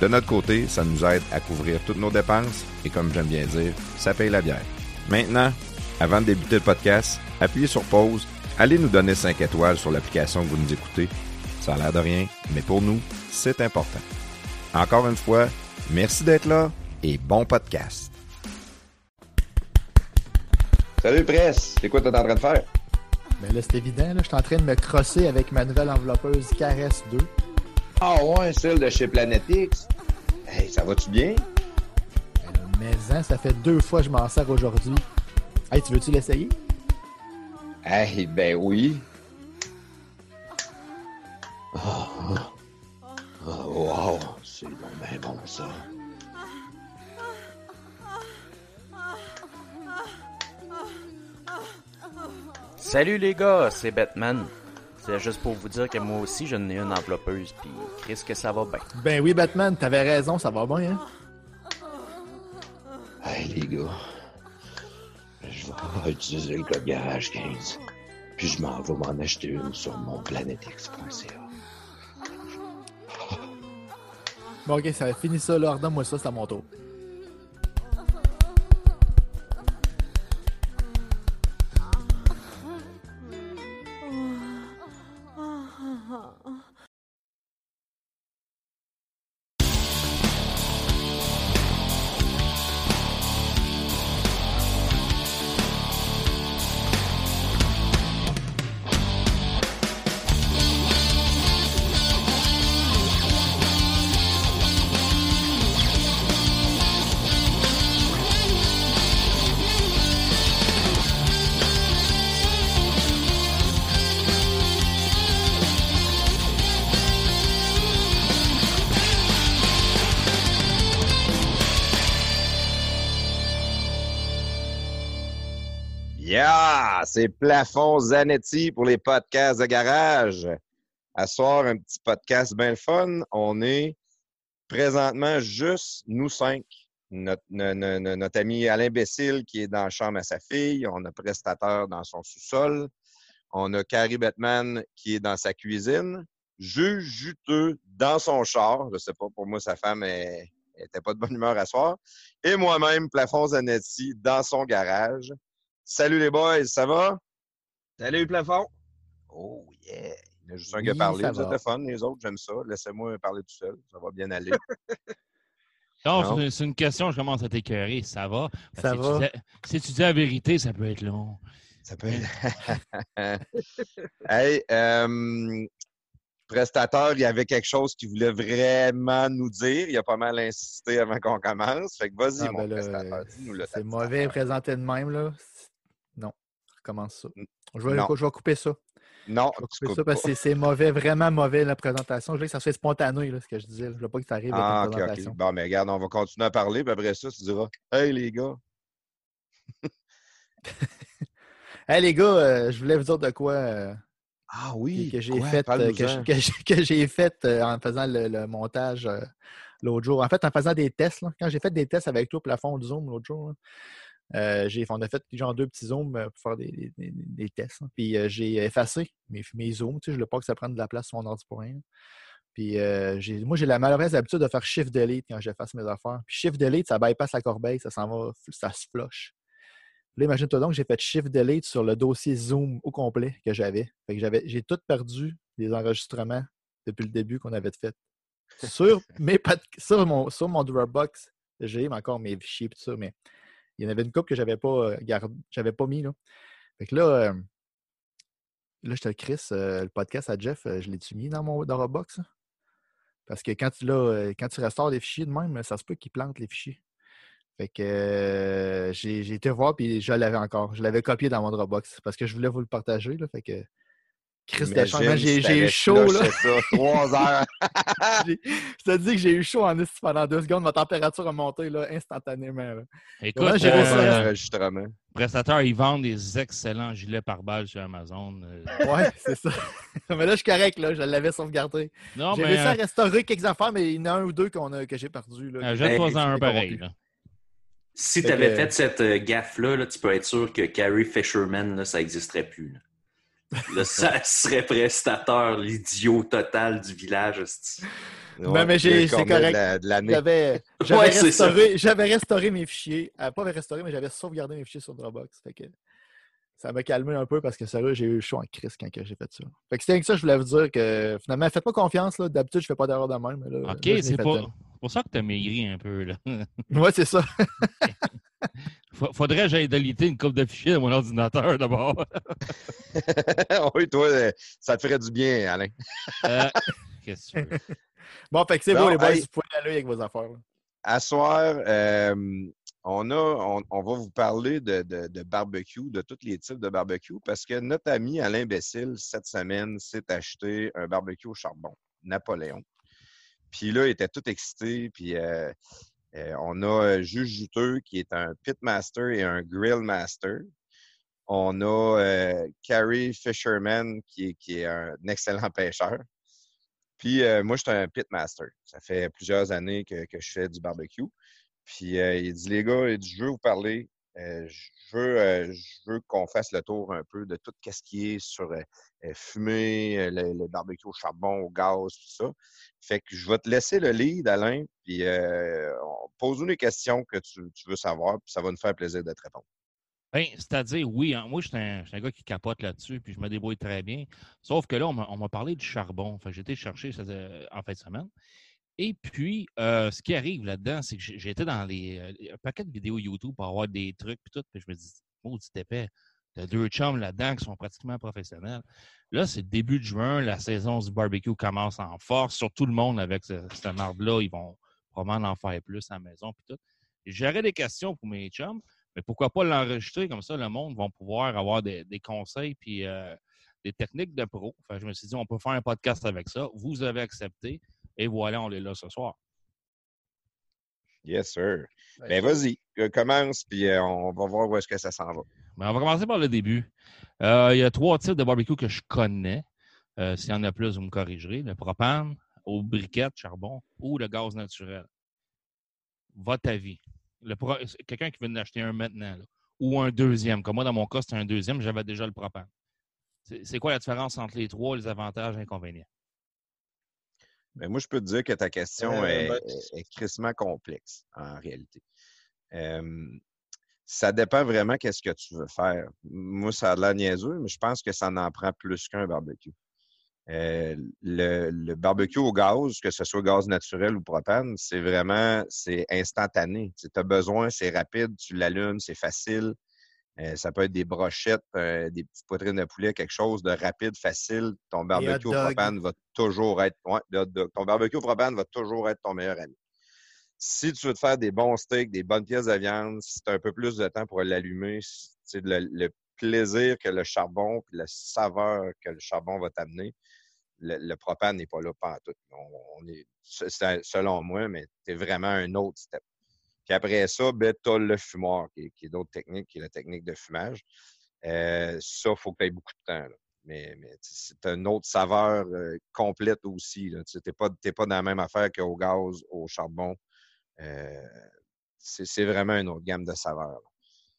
De notre côté, ça nous aide à couvrir toutes nos dépenses et comme j'aime bien dire, ça paye la bière. Maintenant, avant de débuter le podcast, appuyez sur pause, allez nous donner 5 étoiles sur l'application que vous nous écoutez. Ça a l'air de rien, mais pour nous, c'est important. Encore une fois, merci d'être là et bon podcast. Salut Presse, c'est quoi tu es en train de faire? Ben là, c'est évident, là, je suis en train de me crosser avec ma nouvelle enveloppeuse Caresse 2. Ah ouais, celle de chez Planetix. Hey, ça va-tu bien? Mais hein, ça fait deux fois que je m'en sers aujourd'hui. Hey, tu veux-tu l'essayer? Hey, ben oui. Oh, oh, wow, c'est bon, ben bon ça. Salut les gars, c'est Batman. C'est juste pour vous dire que moi aussi, j'en ai une enveloppeuse, puis Chris, que ça va bien. Ben oui, Batman, t'avais raison, ça va bien, hein? Hey les gars, je vais utiliser le code Garage 15, puis je m'en vais m'en acheter une sur mon planetx.ca. Bon, ok, ça fini ça, là. Redonne-moi ça, c'est à mon tour. Yeah! C'est Plafond Zanetti pour les podcasts de garage. À soir, un petit podcast bien fun. On est présentement juste nous cinq. Notre, no- no- no- notre ami Alain Bessil qui est dans la chambre à sa fille. On a Prestateur dans son sous-sol. On a Carrie Batman qui est dans sa cuisine. Juge juteux dans son char. Je sais pas, pour moi, sa femme est- pas de bonne humeur à soir. Et moi-même, Plafond Zanetti, dans son garage. Salut les boys, ça va? Salut plafond! Oh yeah! Il y a juste un êtes va. le fun, les autres, j'aime ça. Laissez-moi parler tout seul. Ça va bien aller. Non, Non? c'est une- question, je commence à t'écœurer. Ça va? Ça si va. Tu dis, si tu dis la vérité, ça peut être long. Ça peut hey, euh, prestateur, il y avait quelque chose qu'il voulait vraiment nous dire. Il a pas mal insisté avant qu'on commence. Fait que vas-y, Ah, mon ben là, prestateur. Dis-nous le C'est mauvais présenté de même, là. Ça. Je vais, Non. je vais couper ça. Non, Je vais couper ça parce que c'est- mauvais, vraiment mauvais la présentation. Je veux que ça soit spontané, là, ce que je disais. Je veux pas que ça arrive Ah, avec ok, une ok. présentation. Bon, mais regarde, on va continuer à parler, puis après ça, tu diras Hey les gars. Hey les gars, euh, je voulais vous dire de quoi euh, Ah que- oui, que j'ai fait, euh, que, j'ai- que j'ai- que j'ai fait en faisant le, le montage euh, l'autre jour. En fait, en faisant des tests, là. quand j'ai fait des tests avec toi pour la fond du Zoom l'autre jour, là, euh, j'ai, on a fait genre deux petits zooms euh, pour faire des, des- des- des tests. là. Puis euh, j'ai effacé mes, mes zooms. Tu sais, je ne voulais pas que ça prenne de la place sur mon ordi pour rien. Puis euh, j'ai, moi, j'ai la malheureuse habitude de faire Shift Delete quand j'efface mes affaires. Puis Shift Delete, ça bypass la corbeille, ça s'en va, ça se flush. Là, imagine-toi donc, j'ai fait Shift Delete sur le dossier Zoom au complet que j'avais. Fait que j'avais, j'ai tout perdu les enregistrements depuis le début qu'on avait fait. Sur, mes sur, mon, sur mon Dropbox, j'ai encore mes fichiers et tout ça, mais il y en avait une coupe que j'avais pas euh, j'avais pas mis. Là. Fait que là, euh, là, je te le euh, le podcast à Jeff, je l'ai-tu mis dans mon dans Dropbox? Parce que quand tu, quand tu restaures des fichiers de même, ça se peut qu'ils plantent les fichiers. Fait que j'ai j'ai été voir puis je l'avais encore. Je l'avais copié dans mon Dropbox parce que je voulais vous le partager. Là, fait que Chris de Imagine changement, si j'ai eu chaud, là. ça trois heures. Je te dis que j'ai eu chaud en esti pendant deux secondes. Ma température a monté là, instantanément. là. Écoute, j'ai Trois euh, d'enregistrement. prestataires, ils vendent des excellents gilets pare-balles sur Amazon. Euh, Ouais, c'est ça. mais là, je suis correct. Là, je l'avais sauvegardé. Non, J'ai mais réussi à euh, restaurer quelques affaires, mais il y en a un ou deux qu'on a, que j'ai perdu. Là, euh, que- jette-toi-en que un pareil. là. Si tu avais que- fait cette euh, gaffe-là, là, tu peux être sûr que Carrie Fisherman, là, ça n'existerait plus. Ça serait prestateur, l'idiot total du village. hostie. mais puis j'ai- le c'est correct. la- De l'année. J'avais Ouais, restauré, j'avais restauré mes fichiers. Euh, pas restauré, mais j'avais sauvegardé mes fichiers sur Dropbox. Fait que ça m'a calmé un peu parce que sérieux, j'ai eu chaud en crise quand j'ai fait ça. Fait que c'était que ça, je voulais vous dire que finalement, faites-moi confiance. là. D'habitude, je fais pas d'erreur de même. Mais là, OK, c'est pour, pour ça que tu as maigri un peu. Là. Ouais, c'est ça. Fa- Faudrait que j'aille déliter une coupe de fichiers de mon ordinateur d'abord. oui, toi, euh, ça te ferait du bien, Alain. Euh, Qu'est-ce que tu veux? Bon, fait que c'est Bon, beau, les boys. Vous pouvez aller avec vos affaires. là. À soir, euh, on, a, on, on va vous parler de, de- de barbecue, de tous les types de barbecue, parce que notre ami Alain Bessil, cette semaine, s'est acheté un barbecue au charbon, Napoléon. Puis là, il était tout excité. Puis euh, on a euh, Juge Juteux, qui est un pitmaster et un grill master. On a euh, Carrie Fisherman, qui est, un excellent pêcheur. Puis euh, moi, je suis un pitmaster. Ça fait plusieurs années que, je fais du barbecue. Puis euh, il dit, les gars, il dit, je veux vous parler. Euh, je veux, euh, je veux qu'on fasse le tour un peu de tout ce qui est sur euh, euh, fumer, le, barbecue au charbon, au gaz, tout ça. Fait que je vais te laisser le lead, Alain, puis pose-nous les questions que tu, veux savoir, puis ça va nous faire plaisir de te répondre. Ben, c'est-à-dire, oui, hein, moi, je suis un, gars qui capote là-dessus, puis je me débrouille très bien. Sauf que là, on m'a parlé du charbon. Fait que en fin de semaine. Et puis, euh, ce qui arrive là-dedans, c'est que été dans les, euh, un paquet de vidéos YouTube pour avoir des trucs, puis tout, puis je me dis, maudit épais, t'as deux chums là-dedans qui sont pratiquement professionnels. Là, c'est début de juin, la saison du barbecue commence en force, sur tout le monde avec ce- marde-là, ils vont probablement en faire plus à la maison, puis tout. J'aurais des questions pour mes chums, mais pourquoi pas l'enregistrer? Comme ça, le monde va pouvoir avoir des, conseils puis euh, des techniques de pro. Que je me suis dit, on peut faire un podcast avec ça. Vous avez accepté et voilà, on est là ce soir. Yes, sir. Ben vas-y, commence, puis euh, on va voir où est-ce que ça s'en va. Mais on va commencer par le début. Euh, il y a trois types de barbecue que je connais. Euh, S'il y en a plus, vous me corrigerez. Le propane, au briquette, charbon ou le gaz naturel. Votre avis. Pro- Quelqu'un qui veut en acheter un maintenant, là, ou un deuxième. Comme moi, dans mon cas, c'était un deuxième, j'avais déjà le propane. C'est c'est quoi la différence entre les trois, les avantages et inconvénients? Ben, moi, je peux te dire que ta question Euh, est, ben- est- crissement complexe, en réalité. Euh, ça dépend vraiment qu'est-ce que tu veux faire. Moi, ça a l'air niaiseux, mais je pense que ça en prend plus qu'un barbecue. Euh, le, le barbecue au gaz, que ce soit gaz naturel ou propane, c'est vraiment c'est instantané. Tu as besoin, c'est rapide, tu l'allumes, c'est facile. Euh, ça peut être des brochettes, euh, des petites poitrines de poulet, quelque chose de rapide, facile. Ton barbecue au propane va toujours être. ouais. Ton barbecue au propane va toujours être ton meilleur ami. Si tu veux te faire des bons steaks, des bonnes pièces de viande, si tu as un peu plus de temps pour l'allumer, c'est le, le plaisir que le charbon puis la saveur que le charbon va t'amener, le, le propane n'est pas là tout. On, on est, c'est- selon moi, mais c'est vraiment un autre step. Puis après ça, ben, tu as le fumoir, qui, est- qui est d'autres techniques, qui est la technique de fumage. Euh, ça, il faut que tu aies beaucoup de temps. là. Mais, mais c'est une autre saveur euh, complète aussi. Tu n'es pas, pas dans la même affaire qu'au gaz, au charbon. Euh, c'est vraiment une autre gamme de saveurs. là.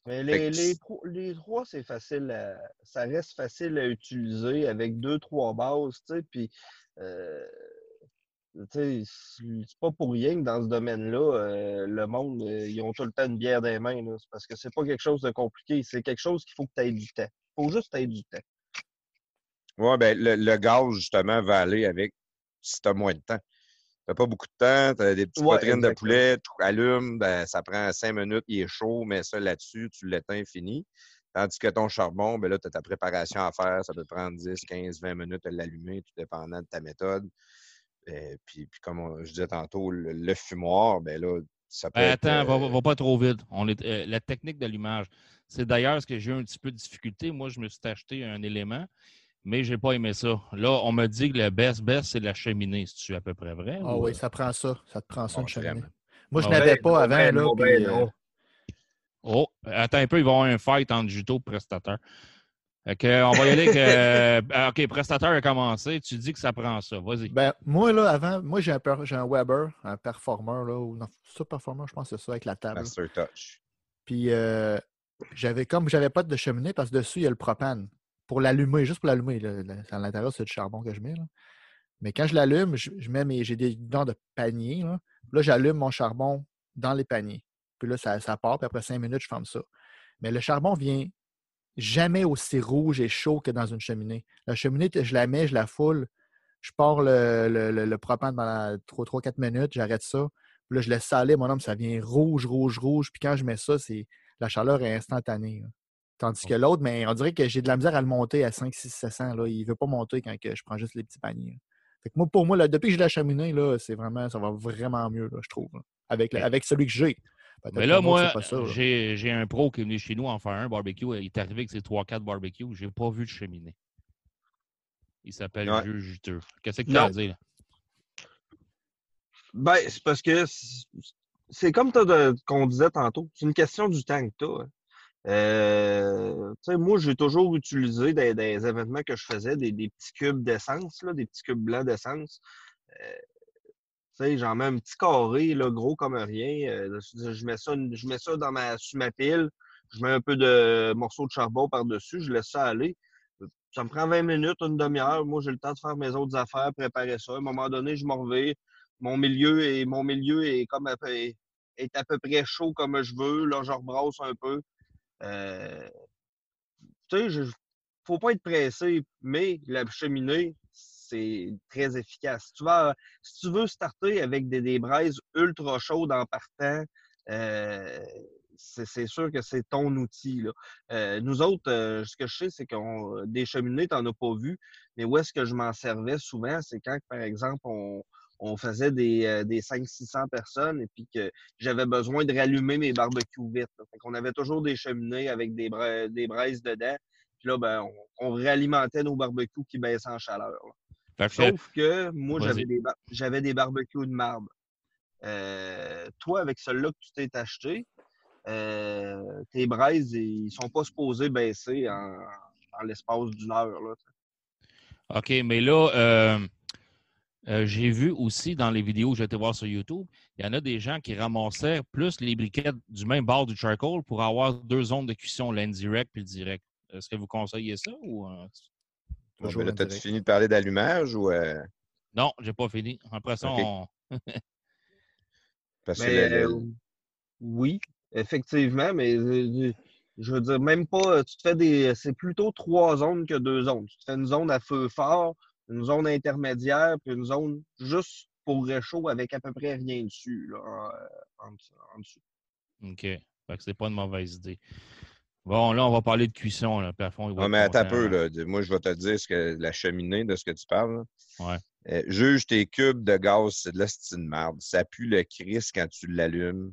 Mais les, trois, c'est facile à- ça reste facile à utiliser avec deux, trois bases, tu sais, puis euh, c'est pas pour rien que dans ce domaine-là, euh, le monde, euh, ils ont tout le temps une bière dans les mains, là. C'est parce que c'est pas quelque chose de compliqué, c'est quelque chose qu'il faut que tu aies du temps. Il faut juste que tu aies du temps. Oui, ben, le, le gaz, justement, va aller avec si tu as moins de temps. Tu pas beaucoup de temps, tu as des petites Ouais, poitrines de poulet, tu allumes, ben, ça prend cinq minutes, il est chaud, mais ça là-dessus, tu l'éteins, fini. Tandis que ton charbon, ben là, tu as ta préparation à faire, ça peut prendre 10, 15, 20 minutes à l'allumer, tout dépendant de ta méthode. Euh, puis, puis comme on- je disais tantôt, le, le fumoir, ben là, ça peut Ben, être, attends, va, euh, va pas trop vite. On est, euh, la technique d'allumage. C'est d'ailleurs ce que j'ai eu un petit peu de difficulté. Moi, je me suis acheté un élément, mais j'ai pas aimé ça. Là, on m'a dit que le best best, c'est la cheminée. C'est-tu à peu près vrai? Ah ou, oui, euh? ça prend ça. Ça te prend ça, Bon, une cheminée. vraiment. Moi, je n'avais ben pas avant. ben là, puis, ben euh, non. Oh, attends un peu, il va y avoir un fight entre Juto et Prestateur. Que, on va y aller que. euh, OK, Prestateur a commencé. Tu dis que ça prend ça. Vas-y. Ben, moi, là, avant, moi, j'ai un, un Weber, un Performer, là, ou non, ça, Performer, je pense que c'est ça, avec la table. Master Touch. Puis, euh, j'avais, comme j'avais pas de cheminée, parce que dessus, il y a le propane. Pour l'allumer, juste pour l'allumer. À l'intérieur, c'est du charbon que je mets. là. Mais quand je l'allume, je, je mets mes, j'ai des dents de panier. Là, Là, j'allume mon charbon dans les paniers. Puis là, ça, ça part, puis après cinq minutes, je ferme ça. Mais le charbon vient jamais aussi rouge et chaud que dans une cheminée. La cheminée, je la mets, je la foule, je pars le, le, le- le propane pendant 3-4 minutes, j'arrête ça. Puis là, je laisse ça aller, mon homme, ça vient rouge, rouge, rouge. Puis quand je mets ça, c'est la chaleur est instantanée. là. Tandis que l'autre, mais on dirait que j'ai de la misère à le monter à 5, 6, 700. Là. Il ne veut pas monter quand que je prends juste les petits paniers. là. Fait que moi, pour moi, là, depuis que j'ai la cheminée, là, c'est vraiment, ça va vraiment mieux, là, je trouve. là, avec, la- avec celui que j'ai. Mais là, moi, là. j'ai j'ai un pro qui est venu chez nous en faire un barbecue. Il est arrivé avec ses 3-4 barbecues. J'ai pas vu de cheminée. Il s'appelle Ouais. Juge Juteux. Qu'est-ce que tu as à dire? Ben, c'est parce que c'est- comme qu'on disait tantôt, c'est une question du temps que tu as. Euh, tu sais, moi, j'ai toujours utilisé des, des événements que je faisais, des, des petits cubes d'essence, là, des petits cubes blancs d'essence. Euh, sais, j'en mets un petit carré, là, gros comme rien. Euh, je, mets ça, je mets ça dans ma, sur ma pile. Je mets un peu de morceaux de charbon par-dessus. Je laisse ça aller. Ça me prend 20 minutes, une demi-heure. Moi, j'ai le temps de faire mes autres affaires, préparer ça. À un moment donné, je m'en reviens. Mon milieu est, mon milieu est comme à peu, à peu près chaud comme je veux. Là, je rebrasse un peu. Euh, tu sais, faut pas être pressé, mais la cheminée, c'est très efficace. Si tu, vas, si tu veux starter avec des, braises ultra chaudes en partant, euh, c'est sûr que c'est ton outil. Là. Euh, nous autres, euh, ce que je sais, c'est qu'on des cheminées, tu n'en as pas vu, mais où est-ce que je m'en servais souvent, c'est quand, par exemple, on, on faisait des, des 500-600 personnes et puis que j'avais besoin de rallumer mes barbecues vite. Fait qu'on avait toujours des cheminées avec des, bra- des braises dedans. Puis là, ben, on, on réalimentait nos barbecues qui baissaient en chaleur. Sauf que moi, j'avais des, bar- des barbecues de marbre. Euh, toi, avec celui-là que tu t'es acheté, euh, tes braises, ils sont pas supposés baisser en, en l'espace d'une heure. Là. OK, mais là, euh, euh, j'ai vu aussi dans les vidéos que j'ai été voir sur YouTube, il y en a des gens qui ramassaient plus les briquettes du même bord du charcoal pour avoir deux zones de cuisson, l'indirect puis le direct. Est-ce que vous conseillez ça ou. Euh, Toujours là, T'as-tu fini de parler d'allumage ou. euh, Non, j'ai pas fini. Après ça, OK. on- Parce que Mais, le- le- euh, oui, effectivement, mais euh, je veux dire, même pas, tu te fais des. C'est plutôt trois zones que deux zones. Tu te fais une zone à feu fort, une zone intermédiaire, puis une zone juste pour réchaud avec à peu près rien dessus, là, en, en dessous- en dessous. OK. Fait que c'est pas une mauvaise idée. Bon, là, on va parler de cuisson. Là. Puis à fond, il va Non, mais attends un peu, là. là. Moi, je vais te dire ce que la cheminée de ce que tu parles. Ouais. Euh, juge tes cubes de gaz, c'est de la style marde. Ça pue le crisp quand tu l'allumes.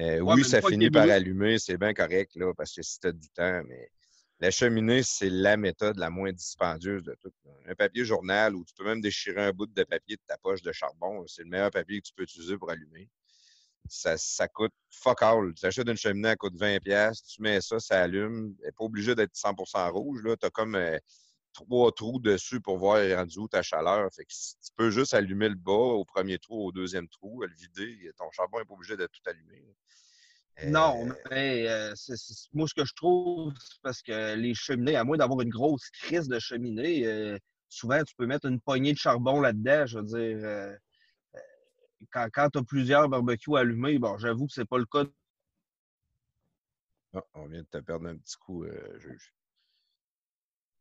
Euh, Ouais, oui, ça finit par allumer, c'est bien correct, là, parce que si tu as du temps, mais la cheminée, c'est la méthode la moins dispendieuse de tout. là. Un papier journal où tu peux même déchirer un bout de papier de ta poche de charbon, c'est le meilleur papier que tu peux utiliser pour allumer. Ça, ça coûte fuck all. Tu achètes une cheminée, elle coûte 20$, piastres, tu mets ça, ça allume. Elle n'est pas obligé d'être 100% rouge. Tu as comme euh, trois trous dessus pour voir rendu où ta chaleur. Fait que si tu peux juste allumer le bas au premier trou, au deuxième trou, le vider. Ton charbon n'est pas obligé de tout allumer. Euh, Non, mais euh, c'est- c'est- moi, ce que je trouve, c'est parce que les cheminées, à moins d'avoir une grosse crise de cheminée, euh, souvent, tu peux mettre une poignée de charbon là-dedans. Je veux dire, euh, euh, quand, quand tu as plusieurs barbecues allumés, bon, j'avoue que c'est pas le cas. Ah, on vient de te perdre un petit coup, euh, juge.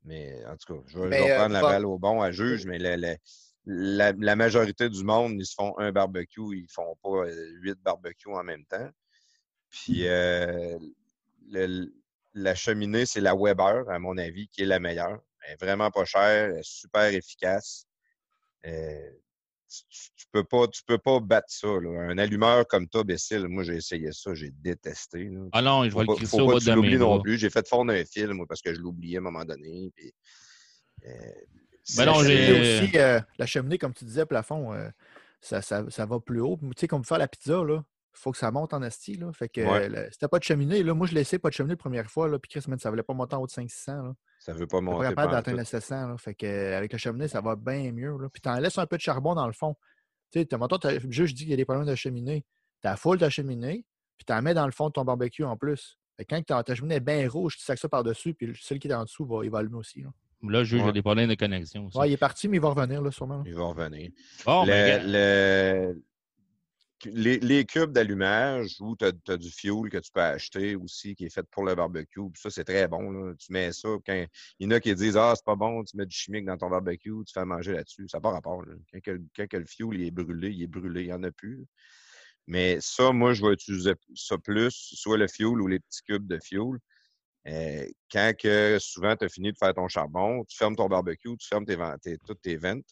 Mais en tout cas, je vais, je Mais, euh, prendre la balle au bon à juge, mais la, la- la- la majorité du monde, ils se font un barbecue, ils font pas euh, huit barbecues en même temps. Puis euh, le- la cheminée, c'est la Weber, à mon avis, qui est la meilleure. Elle est vraiment pas chère, elle est super efficace. Euh, tu, peux pas, tu peux pas battre ça. là. Un allumeur comme toi, Bécile, moi j'ai essayé ça, j'ai détesté. là. Ah non, je vais Faut le faut au de tu l'oublies mes non plus. J'ai fait fondre un film moi, parce que je l'oubliais à un moment donné. puis Ben non, La j'ai- cheminée aussi, euh, la cheminée, comme tu disais, plafond, euh, ça, ça, ça va plus haut. Tu sais, comme faire la pizza, là, faut que ça monte en asti. Là. Fait que Ouais. t'as pas de cheminée, là, moi je laissais pas de cheminée la première fois, là, puis Chris, man, ça voulait pas monter en haut de 500. Là. Ça veut pas T'es pas monter. capable d'atteindre le 700. Là. Fait que, avec la cheminée, ça va bien mieux. Là. Puis t'en laisses un peu de charbon dans le fond. Tu sais, juge dit qu'il y a des problèmes de cheminée. T'as full ta cheminée, puis t'en mets dans le fond de ton barbecue en plus. Fait que quand ta, cheminée est bien rouge, tu sacs ça par-dessus, puis celui qui est en dessous, va, il va allumer aussi. Là. Là, je Ouais. des problèmes de connexion aussi. Ouais, il est parti, mais il va revenir là, sûrement. là. Ils vont revenir. Bon, Le- ben, le- les, cubes d'allumage où tu as, du fuel que tu peux acheter aussi qui est fait pour le barbecue. Ça, c'est très bon. Tu mets ça. Quand, il y en a qui disent Ah, c'est pas bon, tu mets du chimique dans ton barbecue, tu fais manger là-dessus. Ça n'a pas rapport. Quand, que, le fuel il est brûlé, il est brûlé, il n'y en a plus. Mais ça, moi, je vais utiliser ça plus, soit le fuel ou les petits cubes de fuel. Euh, quand souvent tu as fini de faire ton charbon, tu fermes ton barbecue, tu fermes tes- toutes tes ventes,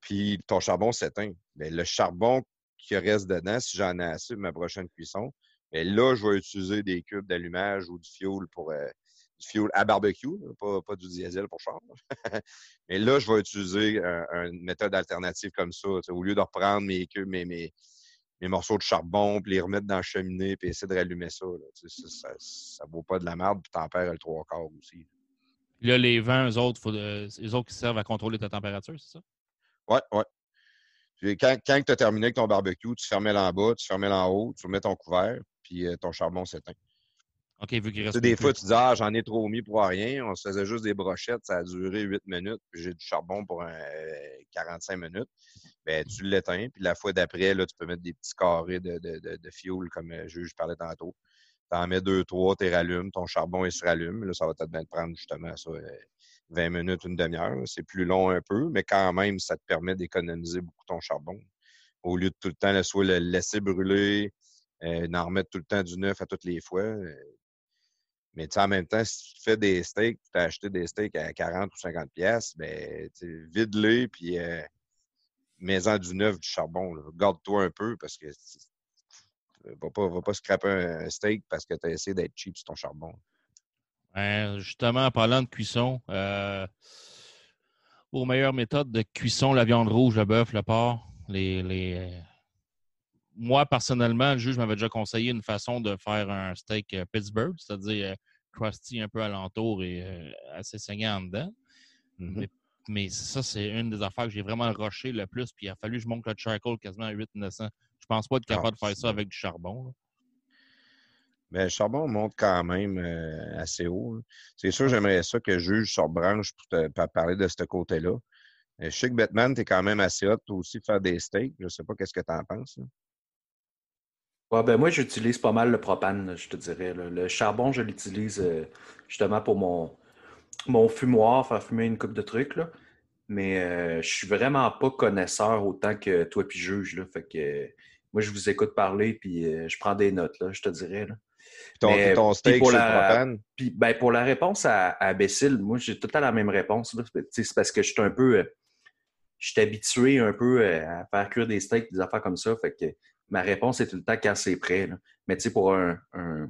puis ton charbon s'éteint. Mais le charbon qui reste dedans, si j'en ai assez pour ma prochaine cuisson, mais là, je vais utiliser des cubes d'allumage ou du fuel pour euh, du fuel à barbecue, pas, pas du diesel pour char. mais là, je vais utiliser un- une méthode alternative comme ça. Au lieu de reprendre mes cubes, mes, mes, mes morceaux de charbon, puis les remettre dans la cheminée, puis essayer de rallumer ça. là. Ça, ça, vaut pas de la merde, puis tempère le trois quarts aussi. là, les vents, eux autres, faut, euh, les autres qui servent à contrôler ta température, c'est ça? Ouais, ouais. Puis quand quand tu as terminé avec ton barbecue, tu fermais l'en bas, tu fermais l'en haut, tu remets ton couvert, puis euh, ton charbon s'éteint. OK, vu qu'il Tu reste. sais, des fois, tu dis Ah, j'en ai trop mis pour rien. On se faisait juste des brochettes, ça a duré 8 minutes, puis j'ai du charbon pour un, euh, 45 minutes. Ben, tu l'éteins, puis la fois d'après, là, tu peux mettre des petits carrés de, de, de, de fuel, comme euh, je, je parlais tantôt. Tu en mets deux, trois, tu rallumes, ton charbon, il se rallume. Là, ça va peut-être bien te prendre justement ça, 20 minutes, une demi-heure. C'est plus long un peu, mais quand même, ça te permet d'économiser beaucoup ton charbon. Au lieu de tout le temps le- laisser brûler, euh, d'en remettre tout le temps du neuf à toutes les fois. euh, mais en même temps, si tu fais des steaks, tu as acheté des steaks à 40 ou 50 pièces, ben, vide-les, puis euh, mets-en du neuf, du charbon. Garde-toi un peu, parce que va pas, va pas scraper un steak parce que tu as essayé d'être cheap sur ton charbon. Ben, justement, en parlant de cuisson, euh, aux meilleures méthodes de cuisson, la viande rouge, le bœuf, le porc, les, les, euh, moi, personnellement, le juge m'avait déjà conseillé une façon de faire un steak euh, Pittsburgh, c'est-à-dire euh, crusty un peu alentour et assez saignant en dedans. Mhm. Mais, mais ça, c'est une des affaires que j'ai vraiment rushé le plus. Puis il a fallu que je monte le charcoal quasiment à 800-900. Je pense pas être Ah, capable de faire ça avec du charbon. là. Mais le charbon monte quand même euh, assez haut. hein. C'est sûr, j'aimerais ça que juge sur branche pour te pour parler de ce côté-là. Euh, Je sais que Batman, tu es quand même assez hot, toi aussi, faire des steaks. Je sais pas qu'est-ce que tu en penses. Ouais, ben moi, j'utilise pas mal le propane, là, je te dirais. là. Le charbon, je l'utilise euh, justement pour mon, mon fumoir, faire fumer une coupe de trucs. Là. Mais euh, je suis vraiment pas connaisseur autant que toi puis juge. Là. Fait que euh, moi, je vous écoute parler puis je prends des notes, là, je te dirais. Là. Puis ton, Mais, ton puis steak pour la- propane, Puis ben, pour la réponse à, à Bécile, moi, j'ai tout à la même réponse. C'est parce que je suis un peu. euh, je suis habitué un peu euh, à faire cuire des steaks, des affaires comme ça. Fait que ma réponse est tout le temps quand c'est prêt. là. Mais tu sais, pour un, un,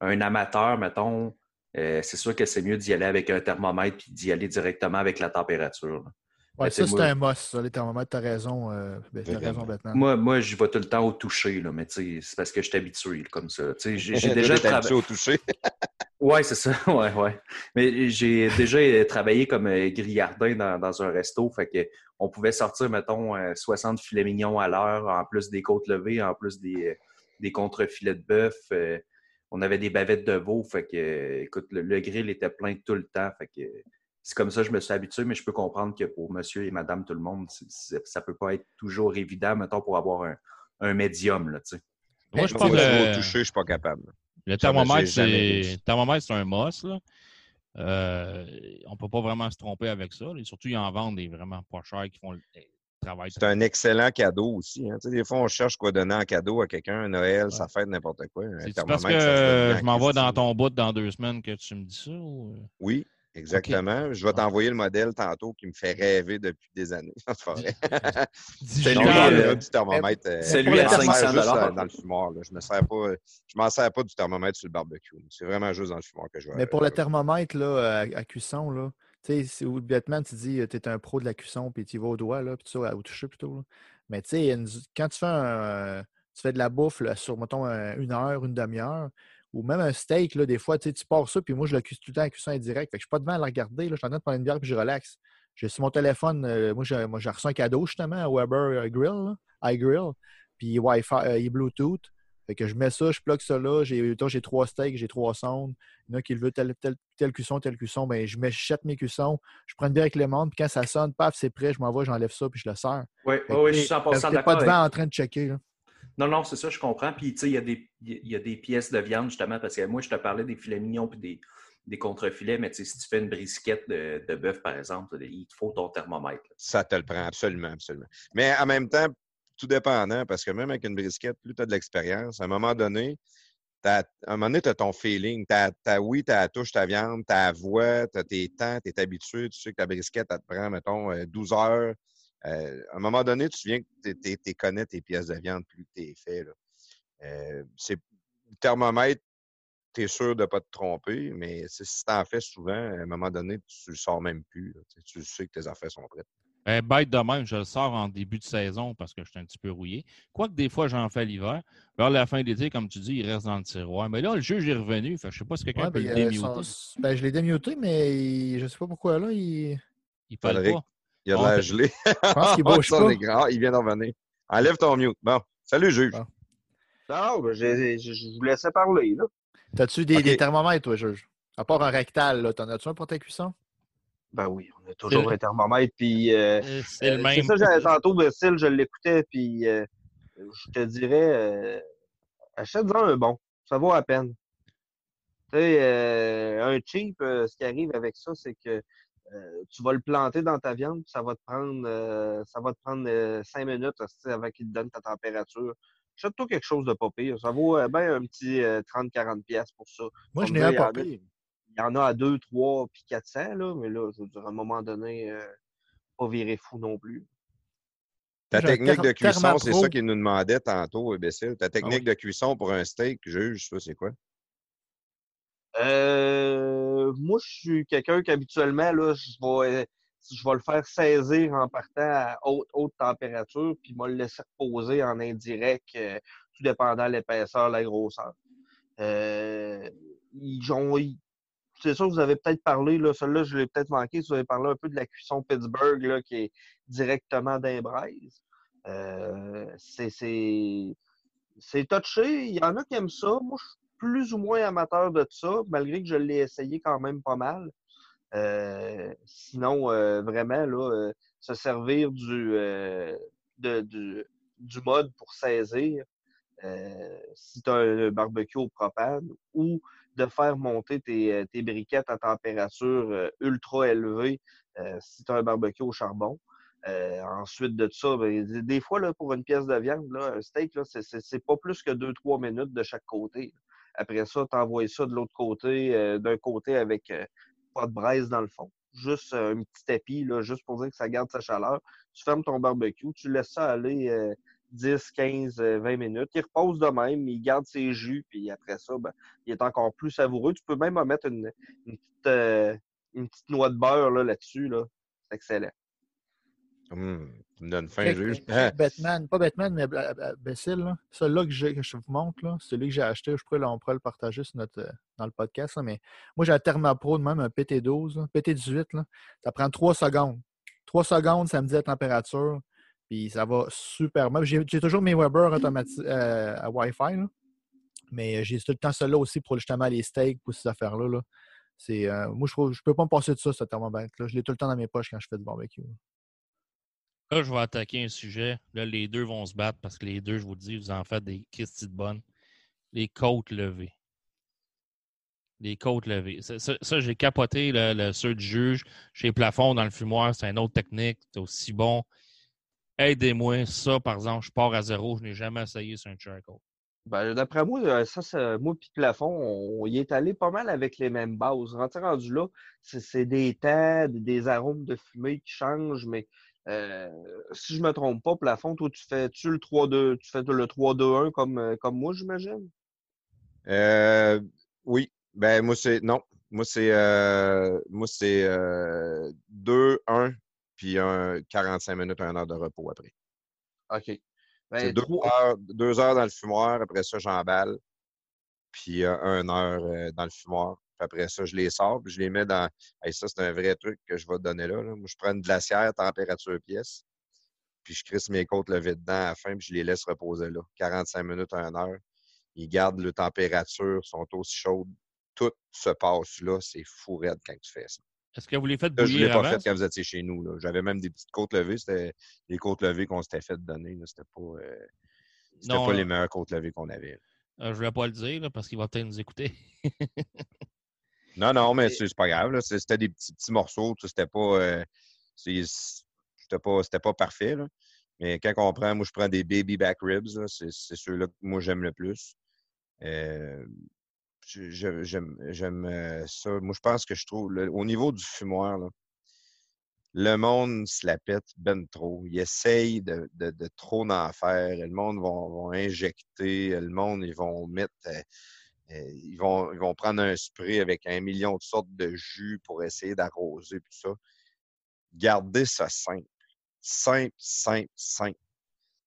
un amateur, mettons, euh, c'est sûr que c'est mieux d'y aller avec un thermomètre puis d'y aller directement avec la température. là. Ouais, ça, c'est un must, ça, les thermomètres. T'as raison, euh, ben, t'as Vraiment. raison, Batman. Moi, moi j'y vais tout le temps au toucher, là, mais tu sais, c'est parce que je suis habitué comme ça. J'ai déjà travaillé. au toucher. Ouais, c'est ça. Ouais, ouais. Mais j'ai déjà euh, travaillé comme euh, grillardin dans, dans un resto. Fait que on pouvait sortir, mettons, euh, 60 filets mignons à l'heure, en plus des côtes levées, en plus des, euh, des contre-filets de bœuf. euh, on avait des bavettes de veau. Fait que, euh, écoute, le, le grill était plein tout le temps. Fait que c'est comme ça que je me suis habitué, mais je peux comprendre que pour monsieur et madame tout le monde, ça peut pas être toujours évident, mettons, pour avoir un, un médium, là, tu sais. Moi, je pense que toucher, je suis pas capable. le Ça, thermomètre, c'est réussi. le thermomètre, c'est un must. Là. Euh, on peut pas vraiment se tromper avec ça. Et surtout, ils en vendent des vraiment pas chers qui font le le travail. C'est un excellent cadeau aussi. hein. Tu sais, des fois, on cherche quoi donner en cadeau à quelqu'un, Noël, sa Ouais. fête, n'importe quoi. Un C'est parce que ça je en m'en vais dans ton bout dans deux semaines que tu me dis ça? ou- euh? Oui, exactement. Je vais t'envoyer le modèle tantôt qui me fait rêver depuis des années. C'est lui, euh, là, du thermomètre. euh, c'est je lui à sers 500 juste dollars. dans- dans le fumoir. là. Je ne sers pas, je m'en sers pas du thermomètre sur le barbecue. C'est vraiment juste dans le fumoir que je vais. Mais pour je le thermomètre là, à, à cuisson, là, Tu sais, bêtement, tu dis, tu es un pro de la cuisson, puis tu y vas au doigt, là, puis tu vas au toucher plutôt. là. Mais tu sais, une- quand tu fais, un- tu fais de la bouffe là, sur, mettons, un- une heure, une demi-heure, ou même un steak, là, des fois, tu pars ça, puis moi, je le cuis tout le temps à cuisson indirecte. Fait que je suis pas devant à la regarder. Là, je suis en train de prendre une bière, puis je relaxe. J'ai sur mon téléphone, euh, moi, j'ai moi, j'ai reçu un cadeau, justement, à Weber euh, Grill, là, iGrill, puis Wi-Fi, euh, Bluetooth. Fait que je mets ça, je plug ça là. J'ai j'ai trois steaks, j'ai trois sondes. Il y en a qui le veut tel, tel, tel cuisson, tel cuisson. Ben, je m'achète mes cuissons, je prends une bière avec le monde, puis quand ça sonne, paf, c'est prêt, je m'envoie, j'enlève ça, puis je le sers. Oui, oui, je suis sais, 100% t'es d'accord. pas avec- devant en train de checker. Là. Non, non, c'est ça, je comprends. Puis, tu sais, il y, a des- y a des pièces de viande, justement, parce que moi, je te parlais des filets mignons puis des, des contrefilets, mais tu sais, si tu fais une brisquette de, de bœuf, par exemple, il te faut ton thermomètre. Ça te le prend, absolument, absolument. Mais en même temps, tout dépendant, parce que même avec une brisquette, plus tu as de l'expérience, à un moment donné, à un moment donné, tu as ton feeling. T'as, t'as- oui, tu touche ta viande, ta voix, tu as tes temps, tu es habitué, tu sais que ta brisquette, elle te prend, mettons, euh, 12 heures. Euh, à un moment donné, tu viens que tu connais tes pièces de viande plus que t'es fait. Là. Euh, c'est, le thermomètre, tu es sûr de ne pas te tromper, mais c'est- si tu en fais souvent, à un moment donné, tu le sors même plus. là. Tu sais, Tu que tes affaires sont prêtes. Ben, bête de même, je le sors en début de saison parce que je suis un petit peu rouillé. Quoique des fois, j'en fais l'hiver. Vers la fin de l'été, comme tu dis, il reste dans le tiroir. Mais là, le juge est revenu. Fait, je sais pas si quelqu'un Ouais, peut ben, le démuter. son- ben, je l'ai démuté, mais il- je sais pas pourquoi là. Il... Il parle pas. Il a de Bon, l'air gelé. Je pense qu'il bouge Sur pas. Il vient d'en venir. Enlève ton mute. Bon. Salut, juge. Bon. Non, ben, je vous laissais parler, là. T'as-tu des, thermomètres, toi, juge? À part un rectal, là, t'en as-tu un pour ta cuisson? Ben oui, on a toujours un thermomètre, puis... euh, Euh, C'est Euh, le même. ça, j'avais tantôt, je l'écoutais, puis euh, je te dirais, euh, achète-en un bon. Ça vaut la peine. Tu sais, euh, un cheap, euh, ce qui arrive avec ça, c'est que euh, tu vas le planter dans ta viande, puis ça va te prendre, euh, ça va te prendre euh, cinq minutes avant qu'il te donne ta température. Achète-toi quelque chose de pas pire. Ça vaut euh, ben un petit euh, 30-40$ piastres pour ça. Moi, je n'ai y pas en a- pire. Il y en a à 2, 3, puis 400, là, mais là, je veux dire, à un moment donné, euh, pas virer fou non plus. Ta technique de cuisson, c'est ça qu'il nous demandait tantôt, imbécile. Ta technique oui. de cuisson pour un steak, juge, ça, c'est quoi? Euh, moi, je suis quelqu'un qu'habituellement, là, je vais, je vais le faire saisir en partant à haute, haute température, puis moi le laisser reposer en indirect, euh, tout dépendant de l'épaisseur, la grosseur. Euh, ils ont- c'est sûr que vous avez peut-être parlé, là, celui-là, je l'ai peut-être manqué, vous avez parlé un peu de la cuisson Pittsburgh, là, qui est directement d'un braise. Euh, c'est, c'est, touché. Il y en a qui aiment ça. Moi, je plus ou moins amateur de ça, malgré que je l'ai essayé quand même pas mal. Euh, sinon, euh, vraiment, là, euh, se servir du, du, mode pour saisir, si tu as un barbecue au propane, ou de faire monter tes, tes briquettes à température ultra élevée si tu as un barbecue au charbon. Ensuite de ça, ben, des- fois, là, pour une pièce de viande, là, un steak, c'est pas plus que 2-3 minutes de chaque côté. Après ça, tu envoies ça de l'autre côté, euh, d'un côté avec euh, pas de braise dans le fond. Juste euh, un petit tapis, là, juste pour dire que ça garde sa chaleur. Tu fermes ton barbecue, tu laisses ça aller euh, 10, 15, euh, 20 minutes. Il repose de même, il garde ses jus, puis après ça, ben, il est encore plus savoureux. Tu peux même en mettre une, une petite, une petite noix de beurre là, là-dessus. Là. C'est excellent. Hum, tu me donnes faim, check Batman, pas Batman, mais là. Celui-là que, que je vous montre, là, celui que j'ai acheté, je pourrait le partager sur notre, euh, dans le podcast. là, mais moi, j'ai un Thermapro de même, un PT12, là, PT18. Là. Ça prend 3 secondes. 3 secondes, ça me dit la température. Puis ça va super mal. J'ai toujours mes Weber euh, à Wi-Fi. là. Mais euh, j'ai tout le temps celui-là aussi pour justement les steaks, pour ces affaires-là. là. C'est, euh, moi, je ne peux pas me passer de ça, ce thermomètre-là. Je l'ai tout le temps dans mes poches quand je fais du barbecue. Là. Je vais attaquer un sujet. Là, les deux vont se battre parce que les deux, je vous dis, vous en faites des Christy de bonnes. Les côtes levées. Les côtes levées. Ça, j'ai capoté le, le ceux du juge. Chez Plafond, dans le fumoir, c'est une autre technique. C'est aussi bon. Aidez-moi. Ça, par exemple, je pars à zéro. Je n'ai jamais essayé sur un charcoal. Ben, D'après moi, euh, ça, ça- moi puis Plafond, on, y est allé pas mal avec les mêmes bases. Rendu rendu là, c'est des temps, des arômes de fumée qui changent, mais euh, si je me trompe pas, Plafond, toi, tu fais-tu le 3-2, tu fais le 3-2-1 comme, euh, comme moi, j'imagine? Euh, oui. Ben, moi, c'est. Non. Moi, c'est euh, moi c'est euh, 2, 1, puis un 45 minutes, 1 heure de repos après. OK. C'est Ben, deux, trois- heures, deux heures dans le fumoir, après ça, j'emballe. Puis euh, une heure dans le fumoir. Puis après ça, je les sors, puis je les mets dans. Hey, ça, c'est un vrai truc que je vais te donner là, là. Moi, je prends une glacière, température pièce. Puis je crisse mes côtes levées dedans à la fin, puis je les laisse reposer là. 45 minutes à une heure. Ils gardent la température, sont aussi chaudes. Tout se passe là. C'est fou raide quand tu fais ça. Est-ce que vous les faites Ça, je ne l'ai bouillir pas avant? fait quand vous étiez chez nous. là. J'avais même des petites côtes levées. C'était les côtes levées qu'on s'était fait donner. là. C'était pas, euh, Non, pas là. les meilleures côtes levées qu'on avait. Euh, je ne vais pas le dire là, parce qu'il va peut-être nous écouter. Non, non, mais c'est pas grave. C'était des petits, petits morceaux. sais, C'était pas, euh, c'était pas, pas parfait. là. Mais quand on prend, moi, je prends des baby back ribs. C'est ceux-là que moi, j'aime le plus. Euh, j'aime euh, ça. Moi, je pense que je trouve, au niveau du fumoir, là, le monde se la pète ben trop. Il essaye de, de- de trop en faire. Le monde va, va injecter. Le monde, ils vont mettre. Euh, ils, vont, ils vont prendre un spray avec un million de sortes de jus pour essayer d'arroser tout ça. Gardez ça simple. Simple, simple, simple.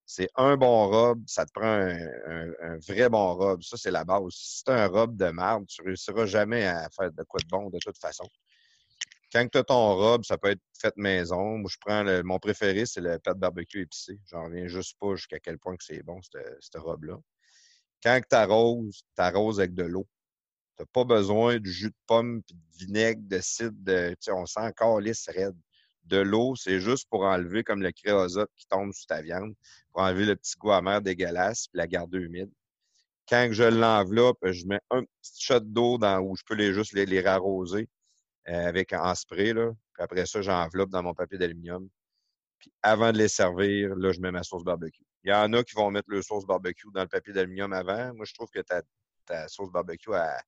C'est un bon robe, ça te prend un, vrai bon robe. Ça, c'est la base. Si c'est un robe de marde, tu réussiras jamais à faire de quoi de bon de toute façon. Quand tu as ton robe, ça peut être fait maison. Moi, je prends le- mon préféré, c'est le pet barbecue épicé. J'en reviens juste pas jusqu'à quel point que c'est bon, cette, cette robe-là. Quand tu arroses, tu arroses avec de l'eau. Tu n'as pas besoin de jus de pomme, puis de vinaigre, de cidre, de, on sent encore lisse raide. De l'eau, c'est juste pour enlever comme le créosote qui tombe sur ta viande, pour enlever le petit goût amer dégueulasse, puis la garder humide. Quand je l'enveloppe, je mets un petit shot d'eau dans où je peux les, juste les, les euh, avec en spray. Là. Puis après ça, j'enveloppe dans mon papier d'aluminium. Puis avant de les servir, là, je mets ma sauce barbecue. Il y en a qui vont mettre leur sauce barbecue dans le papier d'aluminium avant. Moi, je trouve que ta, ta sauce barbecue, elle,